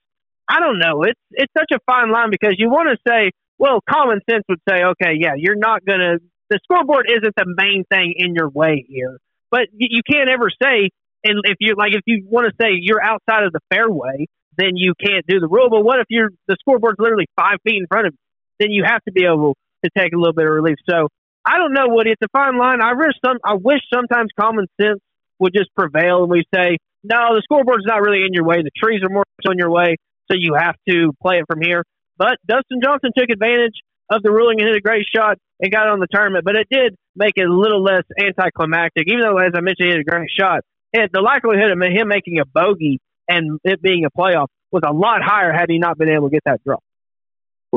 I don't know. It's it's such a fine line because you want to say, well, common sense would say, okay, yeah, you're not gonna. The scoreboard isn't the main thing in your way here, but you can't ever say, and if you like, if you want to say you're outside of the fairway, then you can't do the rule. But what if you're the scoreboard's literally five feet in front of you? Then you have to be able to take a little bit of relief. So I don't know what it's a fine line. I wish some. I wish sometimes common sense would just prevail and we say, no, the scoreboard's not really in your way. The trees are more on your way, so you have to play it from here. But Dustin Johnson took advantage of the ruling and hit a great shot and got on the tournament. But it did make it a little less anticlimactic, even though, as I mentioned, he hit a great shot. And the likelihood of him making a bogey and it being a playoff was a lot higher had he not been able to get that draw.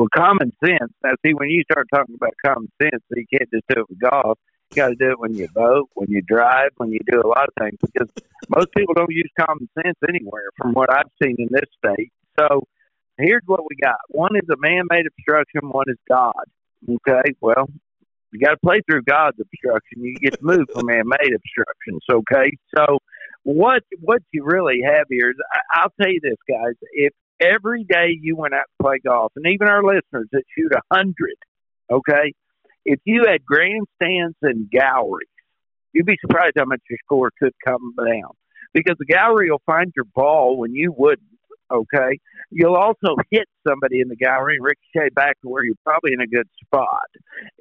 Well, common sense. Now, see, when you start talking about common sense, you can't just do it with golf. You got to do it when you vote, when you drive, when you do a lot of things because most people don't use common sense anywhere from what I've seen in this state. So here's what we got. One is a man-made obstruction. One is God. Okay. Well, you got to play through God's obstruction. You get to move from man-made obstructions. Okay. So what what you really have here is, I, I'll tell you this, guys. If every day you went out to play golf, and even our listeners that shoot a hundred, okay, if you had grandstands and galleries, you'd be surprised how much your score could come down because the gallery will find your ball when you wouldn't. Okay, you'll also hit somebody in the gallery and ricochet back to where you're probably in a good spot.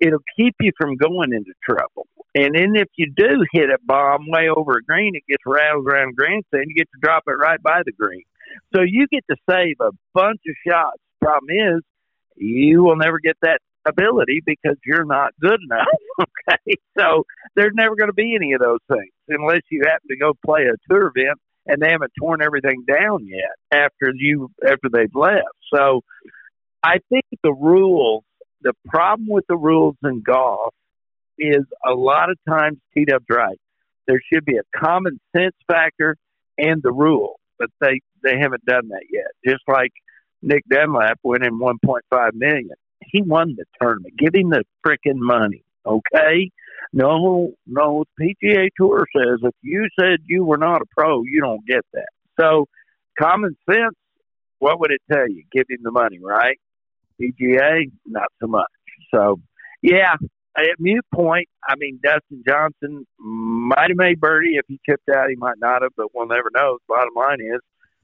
It'll keep you from going into trouble. And then if you do hit a bomb way over a green, it gets rattled around grandstand. You get to drop it right by the green. So you get to save a bunch of shots. Problem is, you will never get that ability because you're not good enough. <laughs> okay, so there's never going to be any of those things unless you happen to go play a tour event and they haven't torn everything down yet after you after they've left. So I think the rules. The problem with the rules in golf is a lot of times T Dub's right. There should be a common sense factor and the rule, but they they haven't done that yet. Just like Nick Dunlap went in 1.5 million he won the tournament. Give him the freaking money, okay? No, no. PGA Tour says if you said you were not a pro, you don't get that. So, common sense. What would it tell you? Give him the money, right? PGA, not so much. So, yeah. At mute point, I mean, Dustin Johnson might have made birdie. If he chipped out, he might not have, but we'll never know. Bottom line is,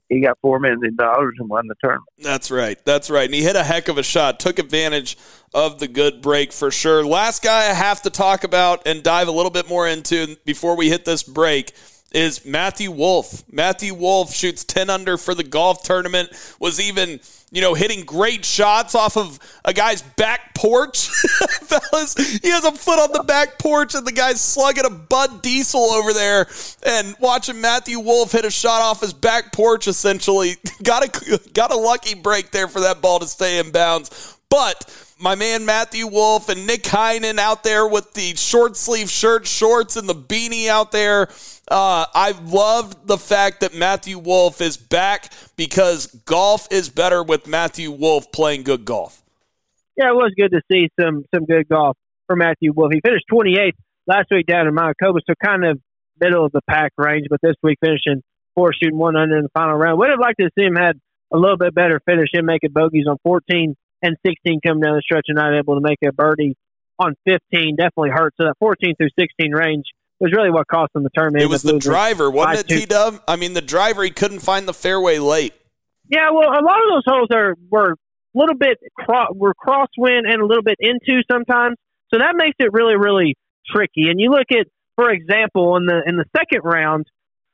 he got four million dollars and won the tournament. That's right. That's right. And he hit a heck of a shot. Took advantage of the good break for sure. Last guy I have to talk about and dive a little bit more into before we hit this break is Matthew Wolff. Matthew Wolff shoots 10 under for the golf tournament, was even, you know, hitting great shots off of a guy's back porch. <laughs> Fellas, he has a foot on the back porch and the guy's slugging a Bud Diesel over there and watching Matthew Wolff hit a shot off his back porch essentially. <laughs> got a got a lucky break there for that ball to stay in bounds. But my man Matthew Wolff and Nick Heinen out there with the short sleeve shirt, shorts, and the beanie out there. Uh, I love the fact that Matthew Wolff is back because golf is better with Matthew Wolff playing good golf. Yeah, it was good to see some some good golf for Matthew Wolff. He finished 28th last week down in Mayakoba, so kind of middle of the pack range, but this week finishing four shooting one under in the final round. Would have liked to see him had a little bit better finish in making bogeys on 14 and 16 coming down the stretch and not able to make a birdie on 15 definitely hurt. So that 14 through 16 range was really what cost them the tournament. It was the driver, wasn't it, T Dub? I mean, the driver, he couldn't find the fairway late. Yeah, well, a lot of those holes are were a little bit cro- were crosswind and a little bit into sometimes, so that makes it really really tricky. And you look at, for example, in the in the second round,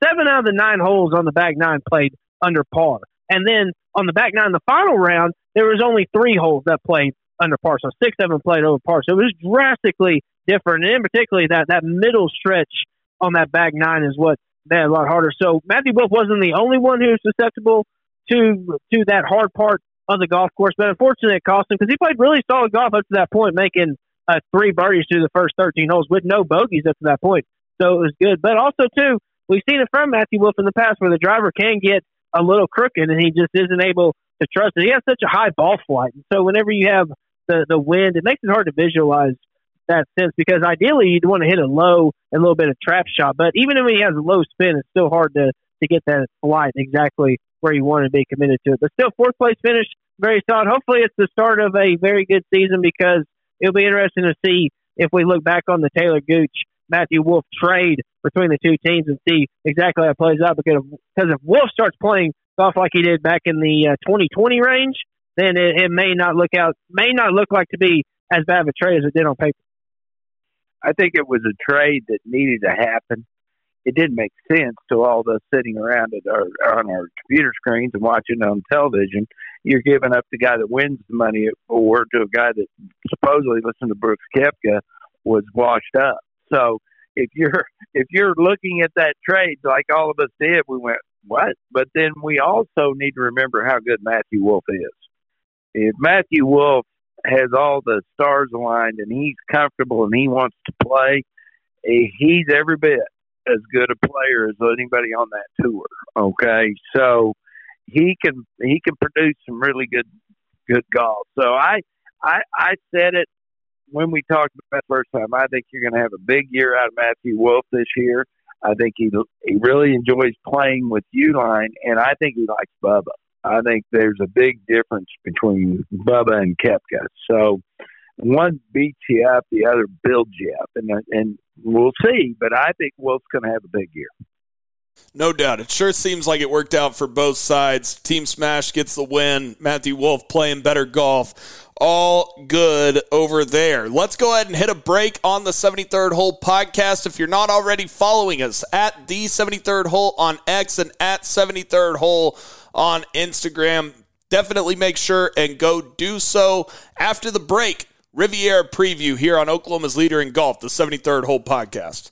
seven out of the nine holes on the back nine played under par, and then on the back nine, the final round, there was only three holes that played under par, so six of them played over par. So it was drastically different, and in particularly that that middle stretch on that back nine is what made it a lot harder. So Matthew Wolff wasn't the only one who was susceptible to to that hard part of the golf course, but unfortunately it cost him because he played really solid golf up to that point, making uh, three birdies through the first 13 holes with no bogeys up to that point. So it was good, but also too we've seen it from Matthew Wolff in the past where the driver can get a little crooked and he just isn't able to trust it. He has such a high ball flight, and so whenever you have the the wind, it makes it hard to visualize that sense because ideally you'd want to hit a low and a little bit of trap shot. But even when he has a low spin, it's still hard to to get that flight exactly where you want to be committed to it. But still, fourth place finish, very solid. Hopefully, it's the start of a very good season because it'll be interesting to see if we look back on the Talor Gooch Matthew Wolff trade between the two teams and see exactly how it plays out. Because because if Wolff starts playing golf like he did back in the uh, 2020 range, then it, it may not look out may not look like to be as bad of a trade as it did on paper. I think it was a trade that needed to happen. It didn't make sense to all of us sitting around at our, on our computer screens and watching on television. You're giving up the guy that wins the money award to a guy that supposedly, listen to Brooks Koepka, was washed up. So if you're if you're looking at that trade like all of us did, we went what? But then we also need to remember how good Matthew Wolff is. If Matthew Wolff has all the stars aligned and he's comfortable and he wants to play, eh, he's every bit as good a player as anybody on that tour. Okay, so he can he can produce some really good good golf. So I I I said it when we talked about it first time. I think you're going to have a big year out of Matthew Wolff this year. I think he he really enjoys playing with Uihlein, and I think he likes Bubba. I think there's a big difference between Bubba and Koepka. So one beats you up, the other builds you up, and and we'll see. But I think Wolff's going to have a big year. No doubt. It sure seems like it worked out for both sides. Team Smash gets the win. Matthew Wolff playing better golf. All good over there. Let's go ahead and hit a break on the 73rd Hole podcast. If you're not already following us at the 73rd Hole on X and at 73rd Hole on Instagram, definitely make sure and go do so. After the break, Riviera preview here on Oklahoma's Leader in Golf, the 73rd Hole podcast.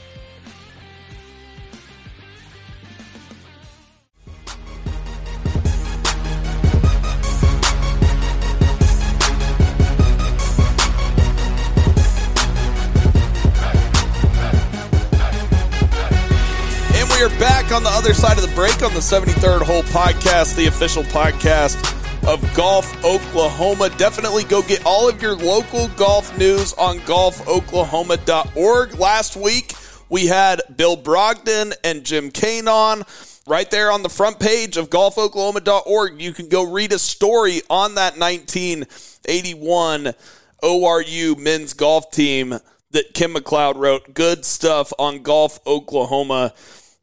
We are back on the other side of the break on the 73rd Hole podcast, the official podcast of Golf Oklahoma. Definitely go get all of your local golf news on golfoklahoma.org. Last week, we had Bill Brogdon and Jim Kane on. Right there on the front page of golfoklahoma.org, you can go read a story on that 1981 ORU men's golf team that Kim McLeod wrote. Good stuff on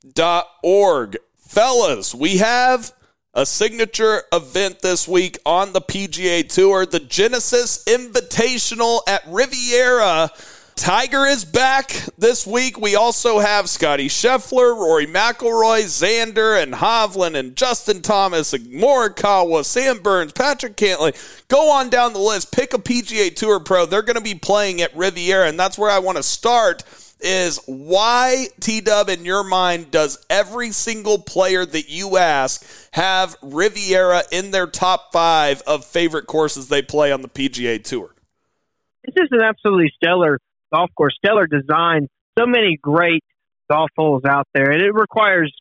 golfoklahoma.org. Fellas, we have a signature event this week on the PGA Tour, the Genesis Invitational at Riviera. Tiger is back this week. We also have Scottie Scheffler, Rory McIlroy, Xander, and Hovland, and Justin Thomas, and Morikawa, Sam Burns, Patrick Cantlay. Go on down the list. Pick a PGA Tour pro. They're going to be playing at Riviera, and that's where I want to start. Is why T Dub in your mind does every single player that you ask have Riviera in their top five of favorite courses they play on the PGA Tour? This is an absolutely stellar golf course, stellar design. So many great golf holes out there, and it requires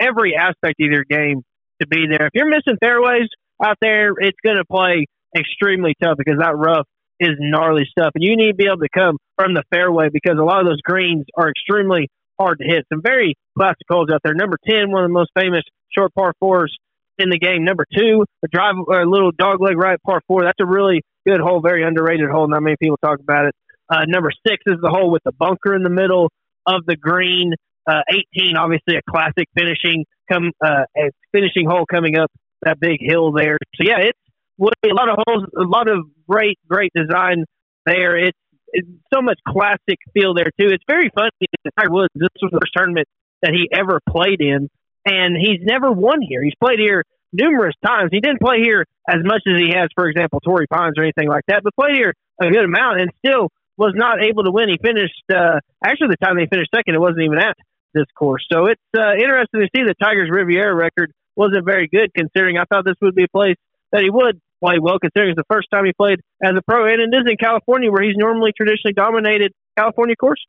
every aspect of your game to be there. If you're missing fairways out there, it's going to play extremely tough because that rough is gnarly stuff, and you need to be able to come from the fairway because a lot of those greens are extremely hard to hit. Some very classic holes out there. Number ten, one of the most famous short par fours in the game. Number two, the drive, a little dogleg right par four. That's a really good hole, very underrated hole. Not many people talk about it. Uh, number six is the hole with the bunker in the middle of the green. Uh, 18, obviously a classic finishing come uh, a finishing hole coming up that big hill there. So yeah, it's a lot of holes, a lot of great, great design there. It's, it's so much classic feel there too. It's very funny. Tiger Woods, this was the first tournament that he ever played in, and he's never won here. He's played here numerous times. He didn't play here as much as he has, for example, Torrey Pines or anything like that, but played here a good amount and still was not able to win. He finished uh, actually the time they finished second, it wasn't even at this course. So it's uh, interesting to see the Tigers Riviera record wasn't very good considering I thought this would be a place that he would play well considering it's the first time he played as a pro and it is in California where he's normally traditionally dominated California courses.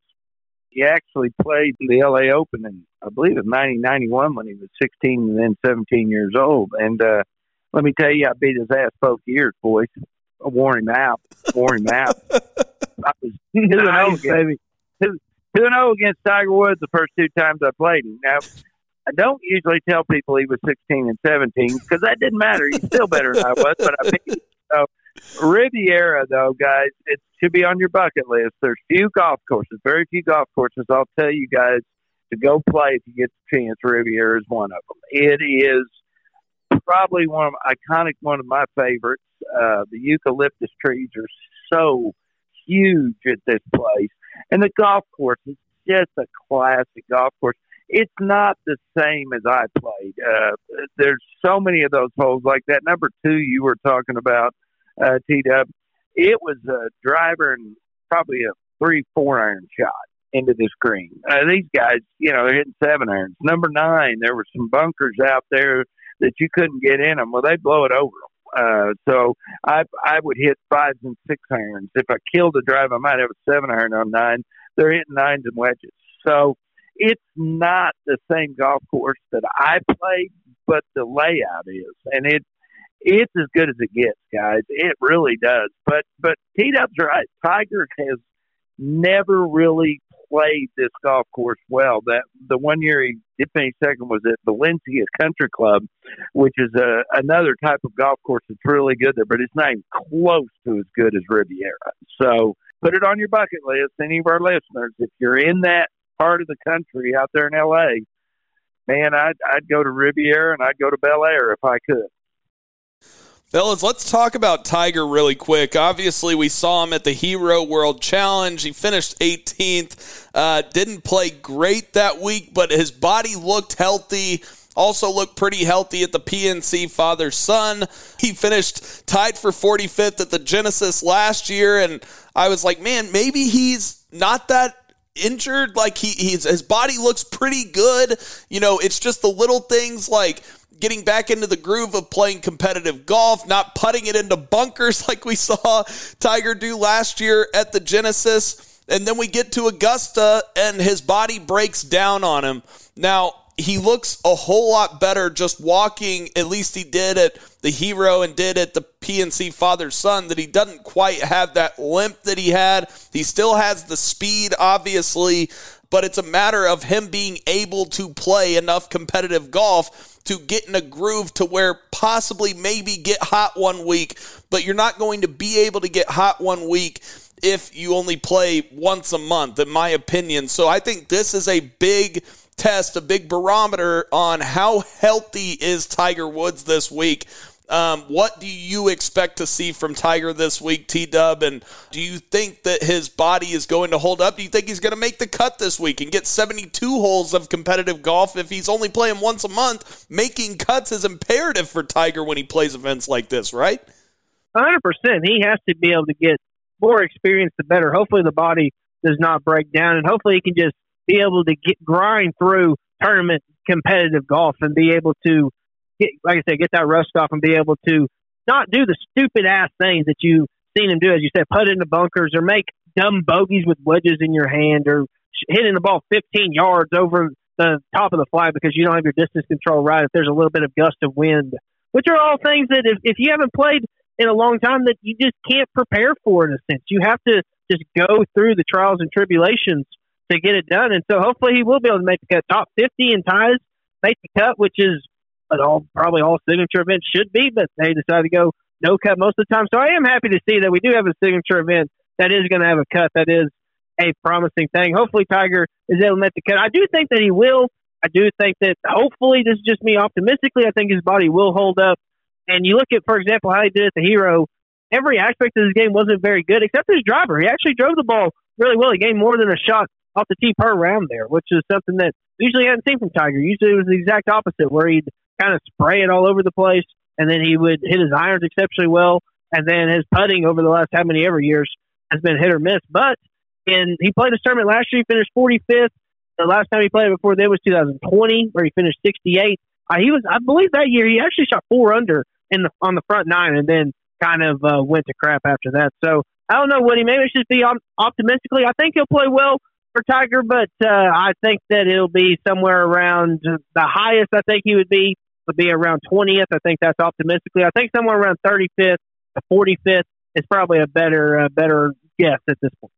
He actually played the LA Open in I believe in 1991 when he was 16 and then 17 years old. And uh, let me tell you, I beat his ass both years, boys. I wore him out. Wore him out. I was <laughs> two Nice, zero baby. two and zero against Tiger Woods the first two times I played him. Now, I don't usually tell people he was 16 and 17 because that didn't matter. He's still better than I was, but I him. So Riviera, though, guys, it should be on your bucket list. There's few golf courses, very few golf courses. I'll tell you guys to go play if you get the chance. Riviera is one of them. It is probably one of iconic, one of my favorites. Uh, the eucalyptus trees are so huge at this place, and the golf course is just a classic golf course. It's not the same as I played. Uh, there's so many of those holes like that. Number two, you were talking about uh, T Dub. It was a driver and probably a three, four iron shot into this green. Uh, these guys, you know, they're hitting seven irons. Number nine, there were some bunkers out there that you couldn't get in them. Well, they blow it over them. Uh, so I I would hit fives and six irons. If I killed a drive, I might have a seven iron on nine. They're hitting nines and wedges. So it's not the same golf course that I played, but the layout is, and it it's as good as it gets, guys. It really does. But but T Dub's right. Tiger has never really played this golf course well. That the one year he did finish second was at Valencia Country Club, which is a, another type of golf course that's really good there, but it's not even close to as good as Riviera. So put it on your bucket list, any of our listeners. If you're in that part of the country out there in LA, man, I'd I'd go to Riviera and I'd go to Bel Air if I could. Fellas, let's talk about Tiger really quick. Obviously, we saw him at the Hero World Challenge. He finished 18th. Uh, didn't play great that week, but his body looked healthy. Also looked pretty healthy at the PNC father son. He finished tied for 45th at the Genesis last year, and I was like, man, maybe he's not that injured. Like he, he's his body looks pretty good. You know, it's just the little things like getting back into the groove of playing competitive golf, not putting it into bunkers <laughs> like we saw Tiger do last year at the Genesis. And then we get to Augusta and his body breaks down on him. Now, he looks a whole lot better just walking, at least he did at the hero and did at the PNC father son, that he doesn't quite have that limp that he had. He still has the speed, obviously, but it's a matter of him being able to play enough competitive golf to get in a groove to where possibly maybe get hot one week, but you're not going to be able to get hot one week if you only play once a month, in my opinion. So I think this is a big test, a big barometer on how healthy is Tiger Woods this week. Um, what do you expect to see from Tiger this week, T Dub? And do you think that his body is going to hold up? Do you think he's going to make the cut this week and get 72 holes of competitive golf if he's only playing once a month? Making cuts is imperative for Tiger when he plays events like this, right? 100%. He has to be able to get more experience, the better. Hopefully, the body does not break down, and hopefully, he can just be able to get grind through tournament competitive golf and be able to get, like I said, get that rust off and be able to not do the stupid ass things that you've seen him do, as you said, put in the bunkers or make dumb bogeys with wedges in your hand or hitting the ball 15 yards over the top of the flag because you don't have your distance control right if there's a little bit of gust of wind, which are all things that if, if you haven't played in a long time that you just can't prepare for in a sense. You have to just go through the trials and tribulations to get it done. And so hopefully he will be able to make the cut top 50 in ties, make the cut, which is all probably all signature events should be, but they decided to go no cut most of the time. So I am happy to see that we do have a signature event that is going to have a cut. That is a promising thing. Hopefully Tiger is able to make the cut. I do think that he will. I do think that hopefully this is just me optimistically. I think his body will hold up. And you look at, for example, how he did at the Hero. Every aspect of his game wasn't very good, except his driver. He actually drove the ball really well. He gained more than a shot off the tee per round there, which is something that usually hadn't seen from Tiger. Usually it was the exact opposite, where he'd kind of spray it all over the place, and then he would hit his irons exceptionally well, and then his putting over the last how many ever years has been hit or miss. But in he played a tournament last year, he finished 45th. The last time he played before then was 2020, where he finished 68. Uh, he was, I believe, that year he actually shot four under in the on the front nine, and then kind of uh, went to crap after that. So I don't know, Woody. Maybe it should be optimistically. I think he'll play well for Tiger, but uh, I think that it'll be somewhere around the highest. I think he would be would be around 20th. I think that's optimistically. I think somewhere around 35th to 45th is probably a better uh, better guess at this point.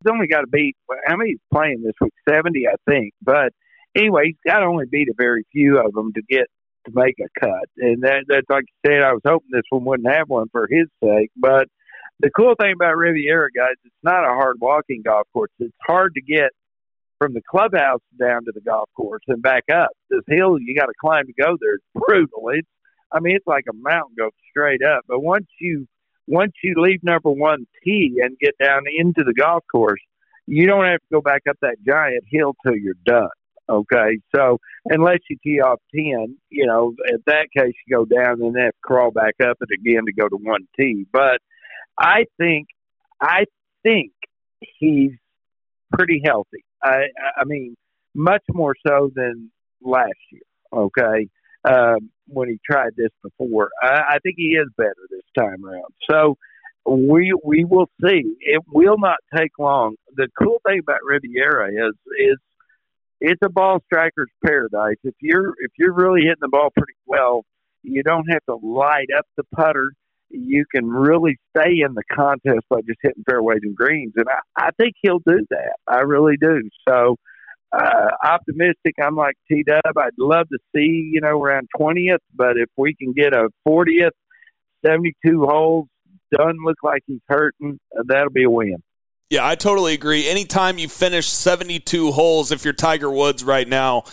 He's only got to beat. How many he's playing this week? 70, I think. But anyway, he's got to only beat a very few of them to get to make a cut. And that, that's like you said. I was hoping this one wouldn't have one for his sake, but the cool thing about Riviera, guys, it's not a hard walking golf course. It's hard to get from the clubhouse down to the golf course and back up. This hill you got to climb to go there. It's brutal. It's, I mean, it's like a mountain goes straight up. But once you once you leave number one tee and get down into the golf course, you don't have to go back up that giant hill till you're done. Okay, so unless you tee off ten, you know, in that case you go down and then have to crawl back up it again to go to one tee. But I think, I think he's pretty healthy. I, I mean, much more so than last year. Okay, um, when he tried this before, I, I think he is better this time around. So we we will see. It will not take long. The cool thing about Riviera is is it's a ball striker's paradise. If you're if you're really hitting the ball pretty well, you don't have to light up the putter. You can really stay in the contest by just hitting fairways and greens, and I, I think he'll do that. I really do. So uh, optimistic. I'm like T Dub. I'd love to see you know around twentieth, but if we can get a fortieth, seventy two holes, doesn't look like he's hurting, uh, that'll be a win. Yeah, I totally agree. Anytime you finish 72 holes, if you're Tiger Woods right now,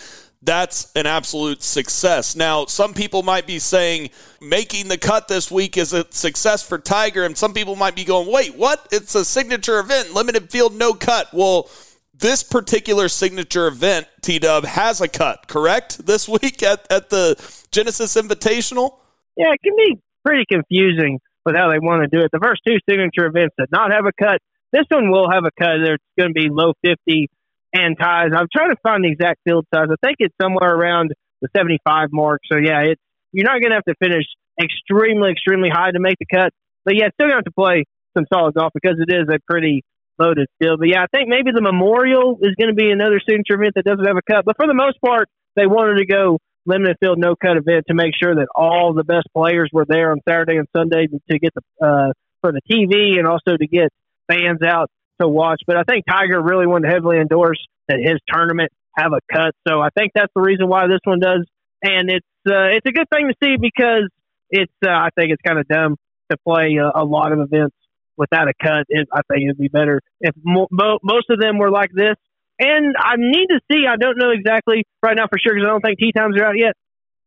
that's an absolute success. Now, some people might be saying making the cut this week is a success for Tiger, and some people might be going, wait, what? It's a signature event, limited field, no cut. Well, this particular signature event, T Dub, has a cut, correct? This <laughs> week at, at the Genesis Invitational? Yeah, it can be pretty confusing with how they want to do it. The first two signature events did not have a cut. This one will have a cut. It's going to be low 50 and ties. I'm trying to find the exact field size. I think it's somewhere around the 75 mark. So, yeah, it's, you're not going to have to finish extremely, extremely high to make the cut. But, yeah, still going to have to play some solid golf because it is a pretty loaded field. But, yeah, I think maybe the Memorial is going to be another signature event that doesn't have a cut. But for the most part, they wanted to go limited field no cut event to make sure that all the best players were there on Saturday and Sunday to get the uh, for the TV and also to get fans out to watch. But I think Tiger really wanted to heavily endorse that his tournament have a cut. So I think that's the reason why this one does. And it's uh, it's a good thing to see because it's uh, I think it's kind of dumb to play a, a lot of events without a cut. It, I think it'd be better if mo- mo- most of them were like this. And I need to see. I don't know exactly right now for sure because I don't think tee times are out yet.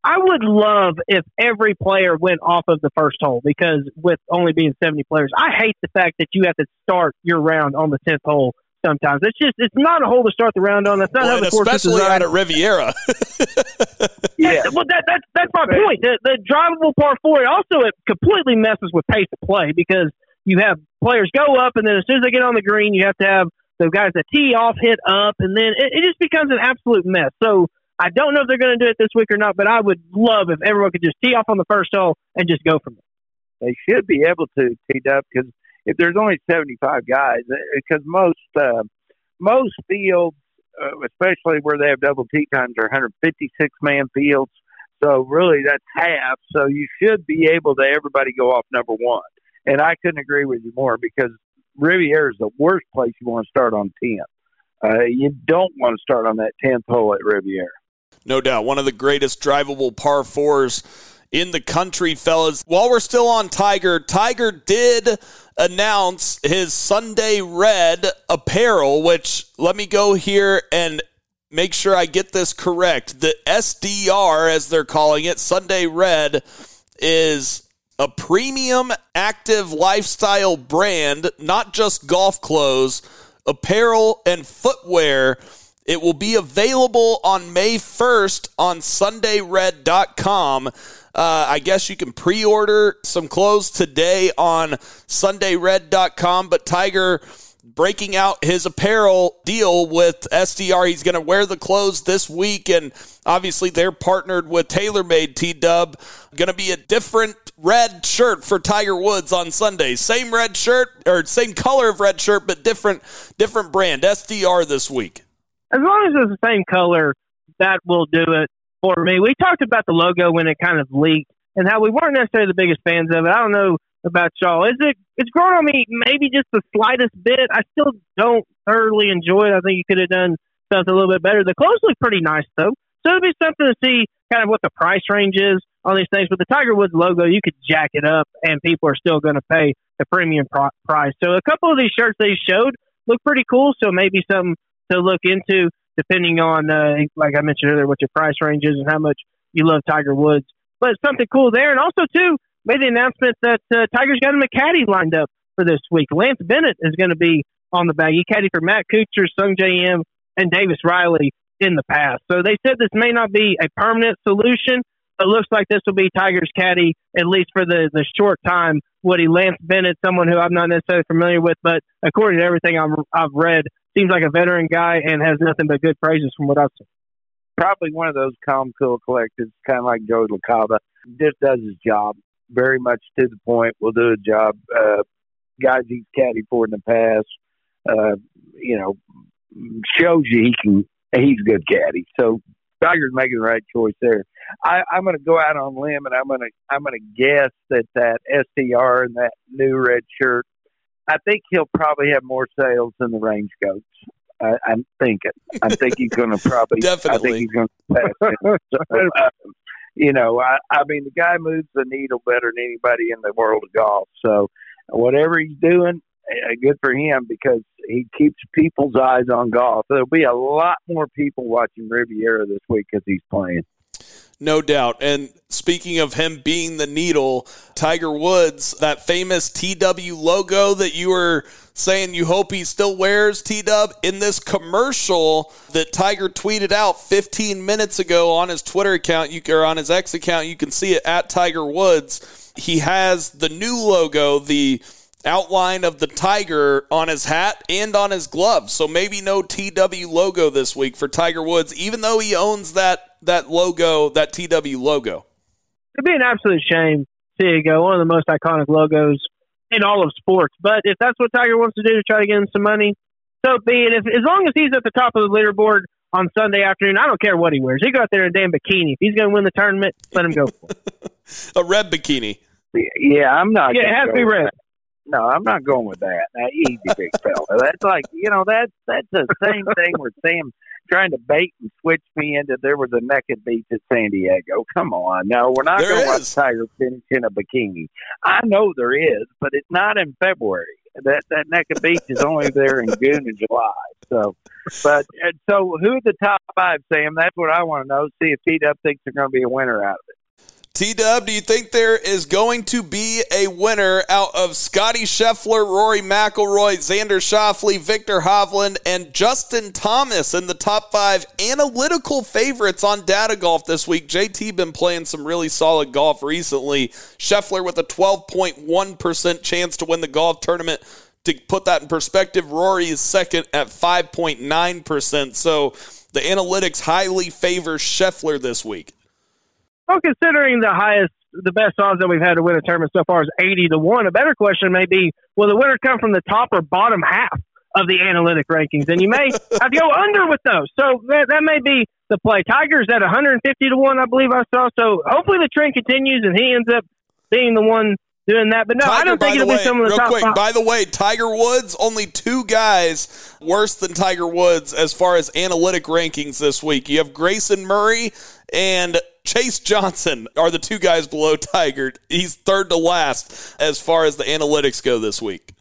I would love if every player went off of the first hole because with only being 70 players, I hate the fact that you have to start your round on the 10th hole sometimes. It's just, it's not a hole to start the round on. That's not well, how the course especially out at Riviera. <laughs> yeah. Well, that, that's, that's my point. The, the drivable par four, it also, it completely messes with pace of play because you have players go up and then as soon as they get on the green, you have to have the guys that tee off hit up and then it, it just becomes an absolute mess. So, I don't know if they're going to do it this week or not, but I would love if everyone could just tee off on the first hole and just go from there. They should be able to tee up because if there's only 75 guys, because uh, most uh, most fields, uh, especially where they have double tee times, are 156 man fields. So really, that's half. So you should be able to everybody go off number one. And I couldn't agree with you more because Riviera is the worst place you want to start on 10. Uh, you don't want to start on that 10th hole at Riviera no doubt. One of the greatest drivable par fours in the country, fellas. While we're still on Tiger, Tiger did announce his Sunday Red apparel, which let me go here and make sure I get this correct. The SDR, as they're calling it, Sunday Red, is a premium active lifestyle brand, not just golf clothes, apparel, and footwear it will be available on May 1st on SundayRed.com. Uh, I guess you can pre order some clothes today on SundayRed.com, but Tiger breaking out his apparel deal with SDR. He's going to wear the clothes this week, and obviously they're partnered with TaylorMade T Dub. Going to be a different red shirt for Tiger Woods on Sunday. Same red shirt or same color of red shirt, but different different brand SDR this week as long as it's the same color, that will do it for me. We talked about the logo when it kind of leaked and how we weren't necessarily the biggest fans of it. I don't know about y'all. Is it? It's grown on me maybe just the slightest bit. I still don't thoroughly enjoy it. I think you could have done something a little bit better. The clothes look pretty nice though, so it'd be something to see kind of what the price range is on these things. But the Tiger Woods logo, you could jack it up, and people are still going to pay the premium pro- price. So a couple of these shirts they showed look pretty cool. So maybe something to look into depending on, uh, like I mentioned earlier, what your price range is and how much you love Tiger Woods. But something cool there. And also, too, made the announcement that uh, Tiger's got him a caddy lined up for this week. Lance Bennett is going to be on the bag. He caddy for Matt Kuchar, Sungjae Im, and Davis Riley in the past. So they said this may not be a permanent solution, but looks like this will be Tiger's caddy at least for the the short time. Woody Lance Bennett, someone who I'm not necessarily familiar with, but according to everything I've, I've read, seems like a veteran guy and has nothing but good praises from what I've seen. Probably one of those calm, cool collectives, kind of like Joe LaCava. Just does his job very much to the point. Will do a job. Uh, guys he's caddy for in the past, uh, you know, shows you he can. He's a good caddy. So Tiger's making the right choice there. I, I'm going to go out on limb and I'm going to I'm going to guess that that STR and that new red shirt. I think he'll probably have more sales than the range goats. I, I'm thinking. I think he's going <laughs> to probably. Definitely. I think he's going to pass. So, <laughs> uh, <laughs> you know, I, I mean, the guy moves the needle better than anybody in the world of golf. So, whatever he's doing, uh, good for him because he keeps people's eyes on golf. There'll be a lot more people watching Riviera this week because he's playing. No doubt. And speaking of him being the needle, Tiger Woods, that famous TW logo that you were saying you hope he still wears, T Dub, in this commercial that Tiger tweeted out 15 minutes ago on his Twitter account, you or on his X account, you can see it at Tiger Woods. He has the new logo, the outline of the tiger on his hat and on his gloves. So maybe no TW logo this week for Tiger Woods, even though he owns that that logo, that TW logo. It'd be an absolute shame to see it go. One of the most iconic logos in all of sports. But if that's what Tiger wants to do to try to get him some money, so be it. If, as long as he's at the top of the leaderboard on Sunday afternoon, I don't care what he wears. He go out there in a damn bikini. If he's going to win the tournament, let him go for it. <laughs> a red bikini. Yeah, I'm not. Yeah, it has to be red. No, I'm not going with that. Now, easy, big fella. That's like you know that's that's the same <laughs> thing where Sam trying to bait and switch me into there was a naked beach at San Diego. Come on, no, we're not going to watch Tiger finish in a bikini. I know there is, but it's not in February. That that naked beach is only there in June and July. So, but uh, so who are the top five, Sam? That's what I want to know. See if T Dub thinks they're going to be a winner out of it. T Dub, do you think there is going to be a winner out of Scottie Scheffler, Rory McIlroy, Xander Schauffele, Viktor Hovland, and Justin Thomas in the top five analytical favorites on Data Golf this week? JT been playing some really solid golf recently. Scheffler with a 12.1% chance to win the golf tournament. To put that in perspective, Rory is second at 5.9%. So the analytics highly favor Scheffler this week. Well, considering the highest, the best odds that we've had to win a tournament so far is 80 to 1, a better question may be will the winner come from the top or bottom half of the analytic rankings? And you may <laughs> have to go under with those. So that, that may be the play. Tiger's at 150 to 1, I believe I saw. So hopefully the trend continues and he ends up being the one doing that. But no, Tiger, I don't think it'll way, be some of the real top quick, five. By the way, Tiger Woods, only two guys worse than Tiger Woods as far as analytic rankings this week. You have Grayson Murray and Chase Johnson are the two guys below Tiger. He's third to last as far as the analytics go this week.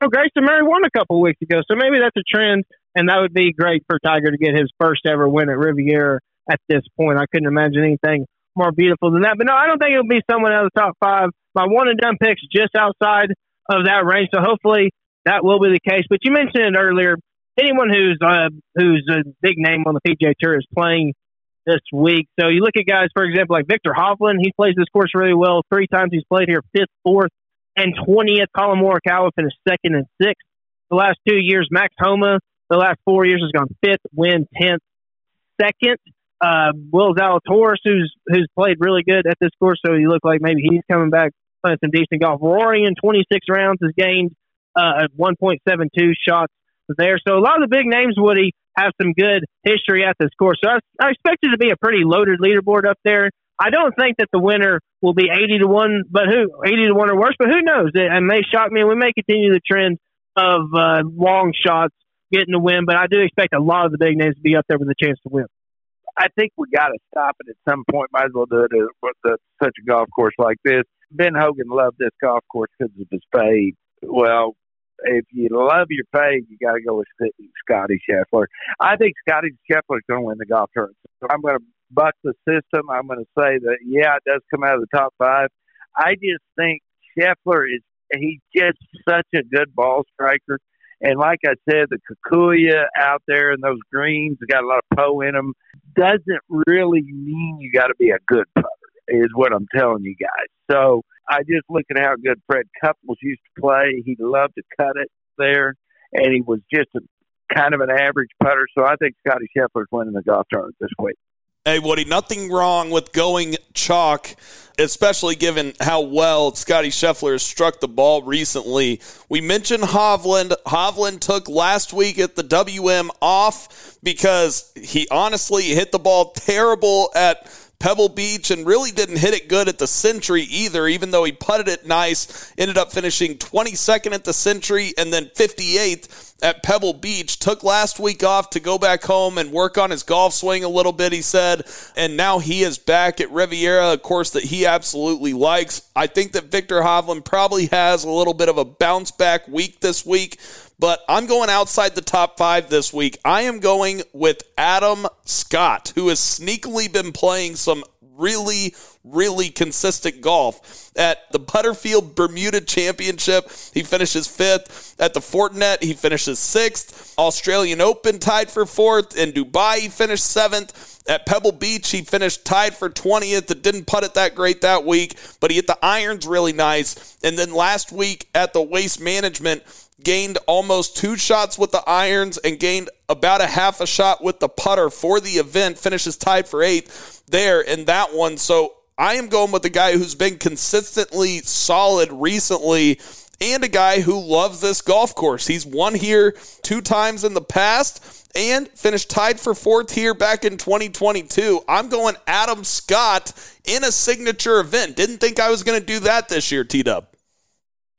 Oh, Grayson Murray won a couple weeks ago, so maybe that's a trend, and that would be great for Tiger to get his first ever win at Riviera at this point. I couldn't imagine anything more beautiful than that. But no, I don't think it'll be someone out of the top five. My one and done picks just outside of that range, so hopefully that will be the case. But you mentioned it earlier. Anyone who's uh, who's a big name on the PGA Tour is playing this week. So you look at guys, for example, like Viktor Hovland. He plays this course really well. Three times he's played here, fifth, fourth, and twentieth. Collin Morikawa finished second and sixth. The last two years, Max Homa, the last four years has gone fifth, win tenth, second. Uh, Will Zalatoris, who's who's played really good at this course, so you look like maybe he's coming back playing some decent golf. Rory in 26 rounds has gained uh, 1.72 shots there. So a lot of the big names, Woody, have some good history at this course. So I, I expect it to be a pretty loaded leaderboard up there. I don't think that the winner will be 80 to 1, but who 80 to 1 or worse, but who knows? It, it may shock me. We may continue the trend of uh, long shots getting the win, but I do expect a lot of the big names to be up there with a chance to win. I think we got to stop it at some point. Might as well do it at such a golf course like this. Ben Hogan loved this golf course because of his fade. Well, if you love your fade, you got to go with Scottie Scheffler. I think Scottie Scheffler is going to win the golf tournament. So I'm going to buck the system. I'm going to say that yeah, it does come out of the top five. I just think Scheffler is he's just such a good ball striker. And like I said, the Kikuyu out there and those greens got a lot of Poa in them. Doesn't really mean you got to be a good putter, is what I'm telling you guys. So I just look at how good Fred Couples used to play. He loved to cut it there, and he was just a kind of an average putter. So I think Scottie Scheffler's winning the golf tournament this week. Hey, Woody, nothing wrong with going chalk, especially given how well Scotty Scheffler has struck the ball recently. We mentioned Hovland. Hovland took last week at the WM off because he honestly hit the ball terrible at Pebble Beach and really didn't hit it good at the Sentry either, even though he putted it nice. Ended up finishing 22nd at the Sentry and then 58th at Pebble Beach. Took last week off to go back home and work on his golf swing a little bit, he said. And now he is back at Riviera, a course that he absolutely likes. I think that Viktor Hovland probably has a little bit of a bounce back week this week but I'm going outside the top five this week. I am going with Adam Scott, who has sneakily been playing some really, really consistent golf. At the Butterfield Bermuda Championship, he finishes fifth. At the Fortinet, he finishes sixth. Australian Open tied for fourth. In Dubai, he finished seventh. At Pebble Beach, he finished tied for 20th. It didn't putt it that great that week, but he hit the irons really nice. And then last week at the Waste Management, gained almost two shots with the irons and gained about a half a shot with the putter for the event, finishes tied for eighth there in that one. So I am going with the guy who's been consistently solid recently and a guy who loves this golf course. He's won here two times in the past and finished tied for fourth here back in 2022. I'm going Adam Scott in a signature event. Didn't think I was going to do that this year, T Dub.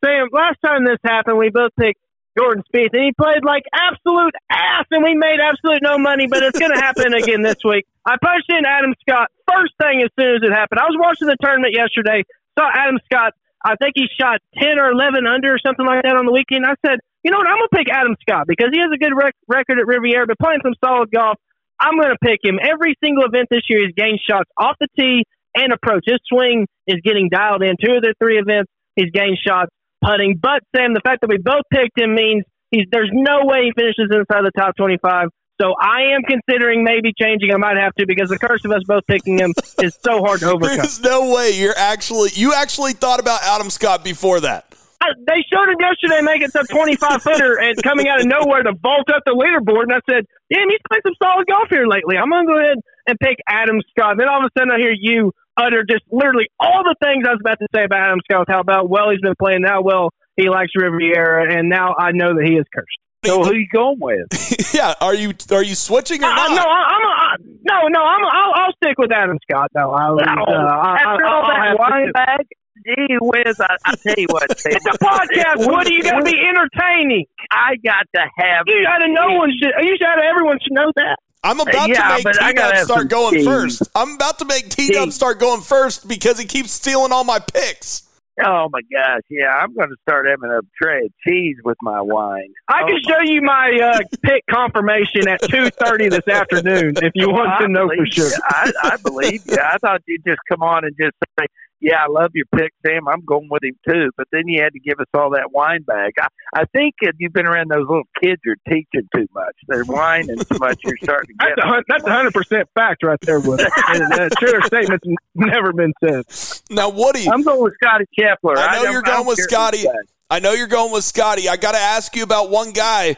Sam, last time this happened, we both picked Jordan Spieth, and he played like absolute ass, and we made absolute no money. But it's going to happen again this week. I punched in Adam Scott first thing as soon as it happened. I was watching the tournament yesterday, saw Adam Scott. I think he shot ten or eleven under or something like that on the weekend. I said, you know what, I'm going to pick Adam Scott because he has a good rec- record at Riviera, but playing some solid golf. I'm going to pick him. Every single event this year, he's gained shots off the tee and approach. His swing is getting dialed in. Two of the three events, he's gained shots putting. But Sam, the fact that we both picked him means he's there's no way he finishes inside the top 25. So I am considering maybe changing. I might have to because the curse of us both picking him <laughs> is so hard to overcome. There's no way you're actually you actually thought about Adam Scott before that. I, they showed him yesterday making some 25 footer and coming out of nowhere to vault up the leaderboard. And I said, "Damn, he's played some solid golf here lately. I'm gonna go ahead and pick Adam Scott." Then all of a sudden, I hear you utter just literally all the things I was about to say about Adam Scott. How about well he's been playing, how well he likes Riviera, and now I know that he is cursed. So who you going with? <laughs> yeah, are you are you switching or Uh, not? no, I, I'm a, I, no, no, I'm a, I'll, I'll stick with Adam Scott. No, I'll, uh, After I, all I'll that have to wine stick- bag, gee whiz, I, I tell you what, Sam, It's a podcast. What do you got to be <laughs> entertaining? I got to have. You got to know one should. You should. have Everyone should know that. I'm about Yeah, to make but I T gotta Dub start going cheese. first. I'm about to make T Dub start going first because he keeps stealing all my picks. Oh my gosh, yeah, I'm going to start having a tray of cheese with my wine. I can Oh, show you my uh, <laughs> pick confirmation at two thirty this afternoon if you want I to know for sure. I, I believe Yeah, I thought you'd just come on and just say, "Yeah, I love your pick, Sam. I'm going with him too." But then you had to give us all that wine bag. I, I think if you've been around those little kids, you're teaching too much. They're whining too much. You're starting to That's get. a that's a hundred percent fact right there. With that truer statement's never been said. Now, Woody, I'm going with Scottie Scheffler. I know don't- you're going with Scottie. I know you're going with Scottie. I got to ask you about one guy,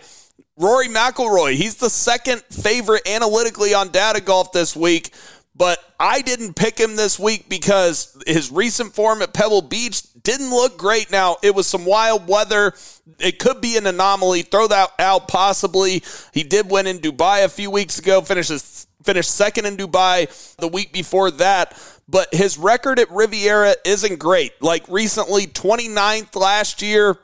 Rory McIlroy. He's the second favorite analytically on Data Golf this week, but I didn't pick him this week because his recent form at Pebble Beach didn't look great. Now, it was some wild weather. It could be an anomaly. Throw that out possibly. He did win in Dubai a few weeks ago, finishes finished second in Dubai the week before that. But his record at Riviera isn't great. Like recently, 29th last year,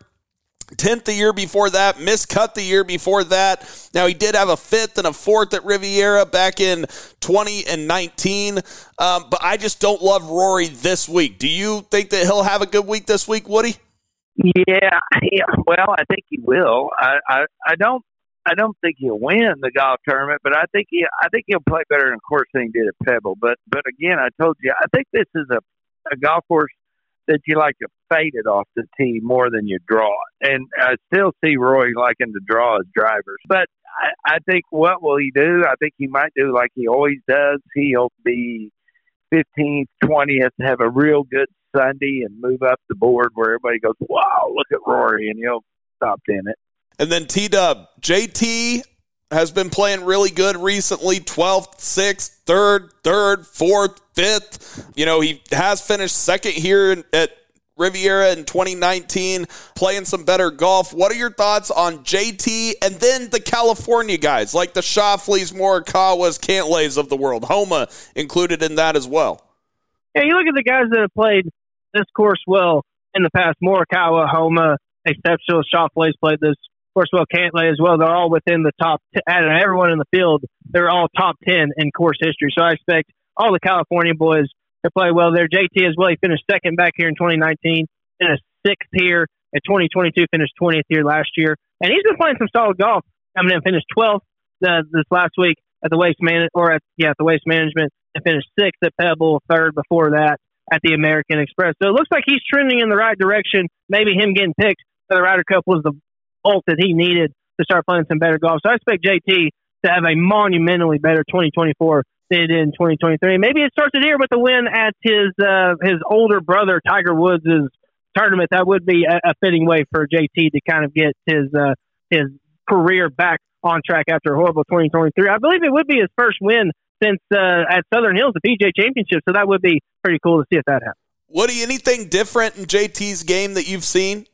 10th the year before that, miscut the year before that. Now, he did have a fifth and a fourth at Riviera back in 20 and 19. Um, but I just don't love Rory this week. Do you think that he'll have a good week this week, Woody? Yeah, yeah. Well, I think he will. I, I, I don't. I don't think he'll win the golf tournament, but I think he. I think he'll play better in course than he did at Pebble. But, but again, I told you, I think this is a, a golf course that you like to fade it off the tee more than you draw it. And I still see Roy liking to draw his drivers. But I, I think what will he do? I think he might do like he always does. He'll be 15th, 20th, have a real good Sunday and move up the board where everybody goes, wow, look at Rory, and he'll stop in it. And then T Dub, JT has been playing really good recently 12th, 6th, 3rd, 3rd, 4th, 5th. You know, he has finished second here at Riviera in 2019, playing some better golf. What are your thoughts on JT and then the California guys like the Schauffele's, Morikawas, Cantlays of the world? Homa included in that as well. Yeah, you look at the guys that have played this course well in the past. Morikawa, Homa, exceptional. Schauffele's played this course well. Cantlay as well. They're all within the top. T- everyone in the field, they're all top ten in course history. So I expect all the California boys to play well there. JT as well. He finished second back here in 2019, finished sixth here in 2022, finished 20th here last year, and he's been playing some solid golf. I mean, finished 12th uh, this last week at the waste man or at yeah at the waste management, and finished sixth at Pebble, third before that at the American Express. So it looks like he's trending in the right direction. Maybe him getting picked for the Ryder Cup was the bolt that he needed to start playing some better golf. So I expect JT to have a monumentally better 2024 did in 2023. Maybe it starts it here with the win at his uh, his older brother Tiger Woods' tournament. That would be a, a, fitting way for JT to kind of get his uh, his career back on track after a horrible 2023. I believe it would be his first win since uh, at Southern Hills, the PGA Championship. So that would be pretty cool to see if that happens. Woody, anything different in JT's game that you've seen?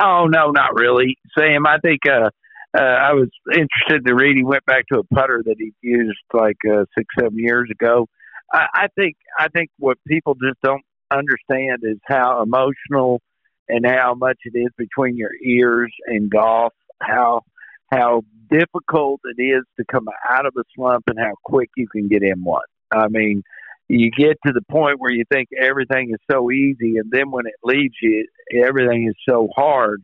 Oh no, not really, Sam. I think uh, uh, I was interested to read. He went back to a putter that he used like uh, six, seven years ago. I, I think I think what people just don't understand is how emotional and how much it is between your ears and golf. How how difficult it is to come out of a slump and how quick you can get in one. I mean, you get to the point where you think everything is so easy, and then when it leaves you, everything is so hard.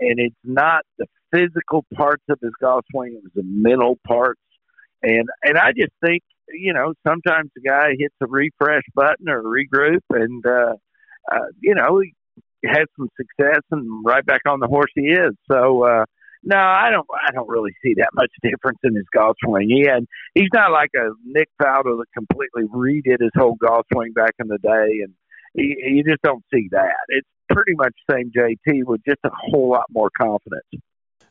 And it's not the physical parts of his golf swing; it was the mental parts. And and I just think you know sometimes the guy hits a refresh button or regroup, and uh, uh, you know he has some success and right back on the horse he is. So uh, no, I don't. I don't really see that much difference in his golf swing. He had, he's not like a Nick Faldo that completely redid his whole golf swing back in the day, and he, you just don't see that. It's pretty much same JT with just a whole lot more confidence.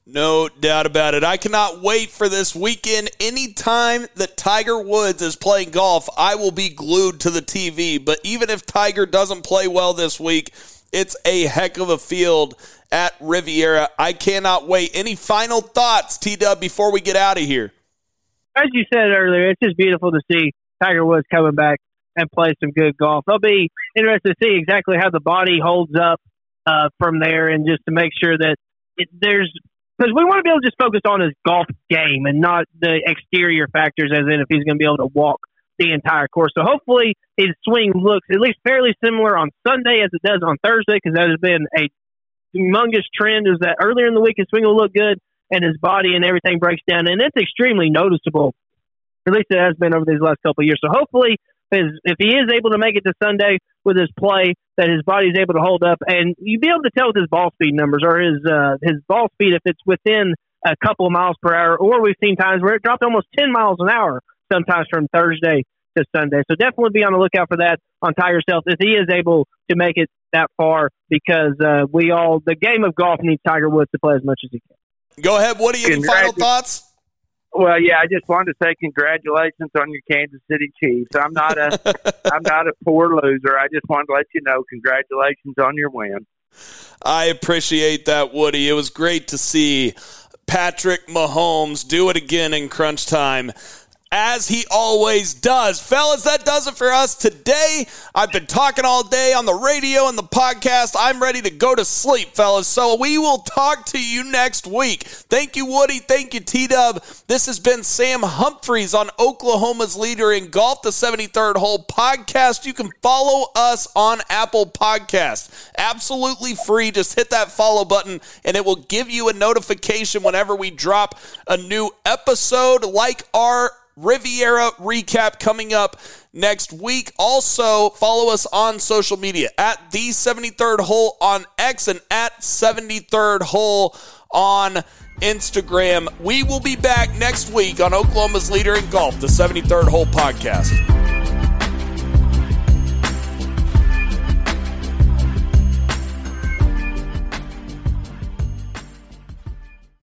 No doubt about it. I cannot wait for this weekend. Anytime that Tiger Woods is playing golf, I will be glued to the TV. But even if Tiger doesn't play well this week, it's a heck of a field at Riviera. I cannot wait. Any final thoughts, T Dub, before we get out of here? As you said earlier, it's just beautiful to see Tiger Woods coming back and play some good golf. I'll be interested to see exactly how the body holds up uh, from there, and just to make sure that it, there's because we want to be able to just focus on his golf game and not the exterior factors, as in if he's going to be able to walk the entire course. So hopefully his swing looks at least fairly similar on Sunday as it does on Thursday, because that has been a humongous trend is that earlier in the week his swing will look good and his body and everything breaks down, and it's extremely noticeable. At least it has been over these last couple of years. So hopefully, his, if he is able to make it to Sunday with his play, that his body is able to hold up, and you'd be able to tell with his ball speed numbers or his uh, his ball speed if it's within a couple of miles per hour, or we've seen times where it dropped almost ten miles an hour sometimes from Thursday to Sunday. So definitely be on the lookout for that on Tiger's health if he is able to make it that far because uh, we all the game of golf needs Tiger Woods to play as much as he can. Go ahead, Woody. Any final thoughts? Well, yeah, I just wanted to say congratulations on your Kansas City Chiefs. I'm not a <laughs> I'm not a poor loser. I just wanted to let you know congratulations on your win. I appreciate that, Woody. It was great to see Patrick Mahomes do it again in crunch time as he always does. Fellas, that does it for us today. I've been talking all day on the radio and the podcast. I'm ready to go to sleep, fellas. So we will talk to you next week. Thank you, Woody. Thank you, T Dub. This has been Sam Humphreys on Oklahoma's Leader in Golf, the 73rd Hole podcast. You can follow us on Apple Podcast. Absolutely free. Just hit that follow button and it will give you a notification whenever we drop a new episode like our Riviera recap coming up next week. Also, follow us on social media at the 73rd hole on X and at 73rd hole on Instagram. We will be back next week on Oklahoma's Leader in Golf, the 73rd Hole Podcast.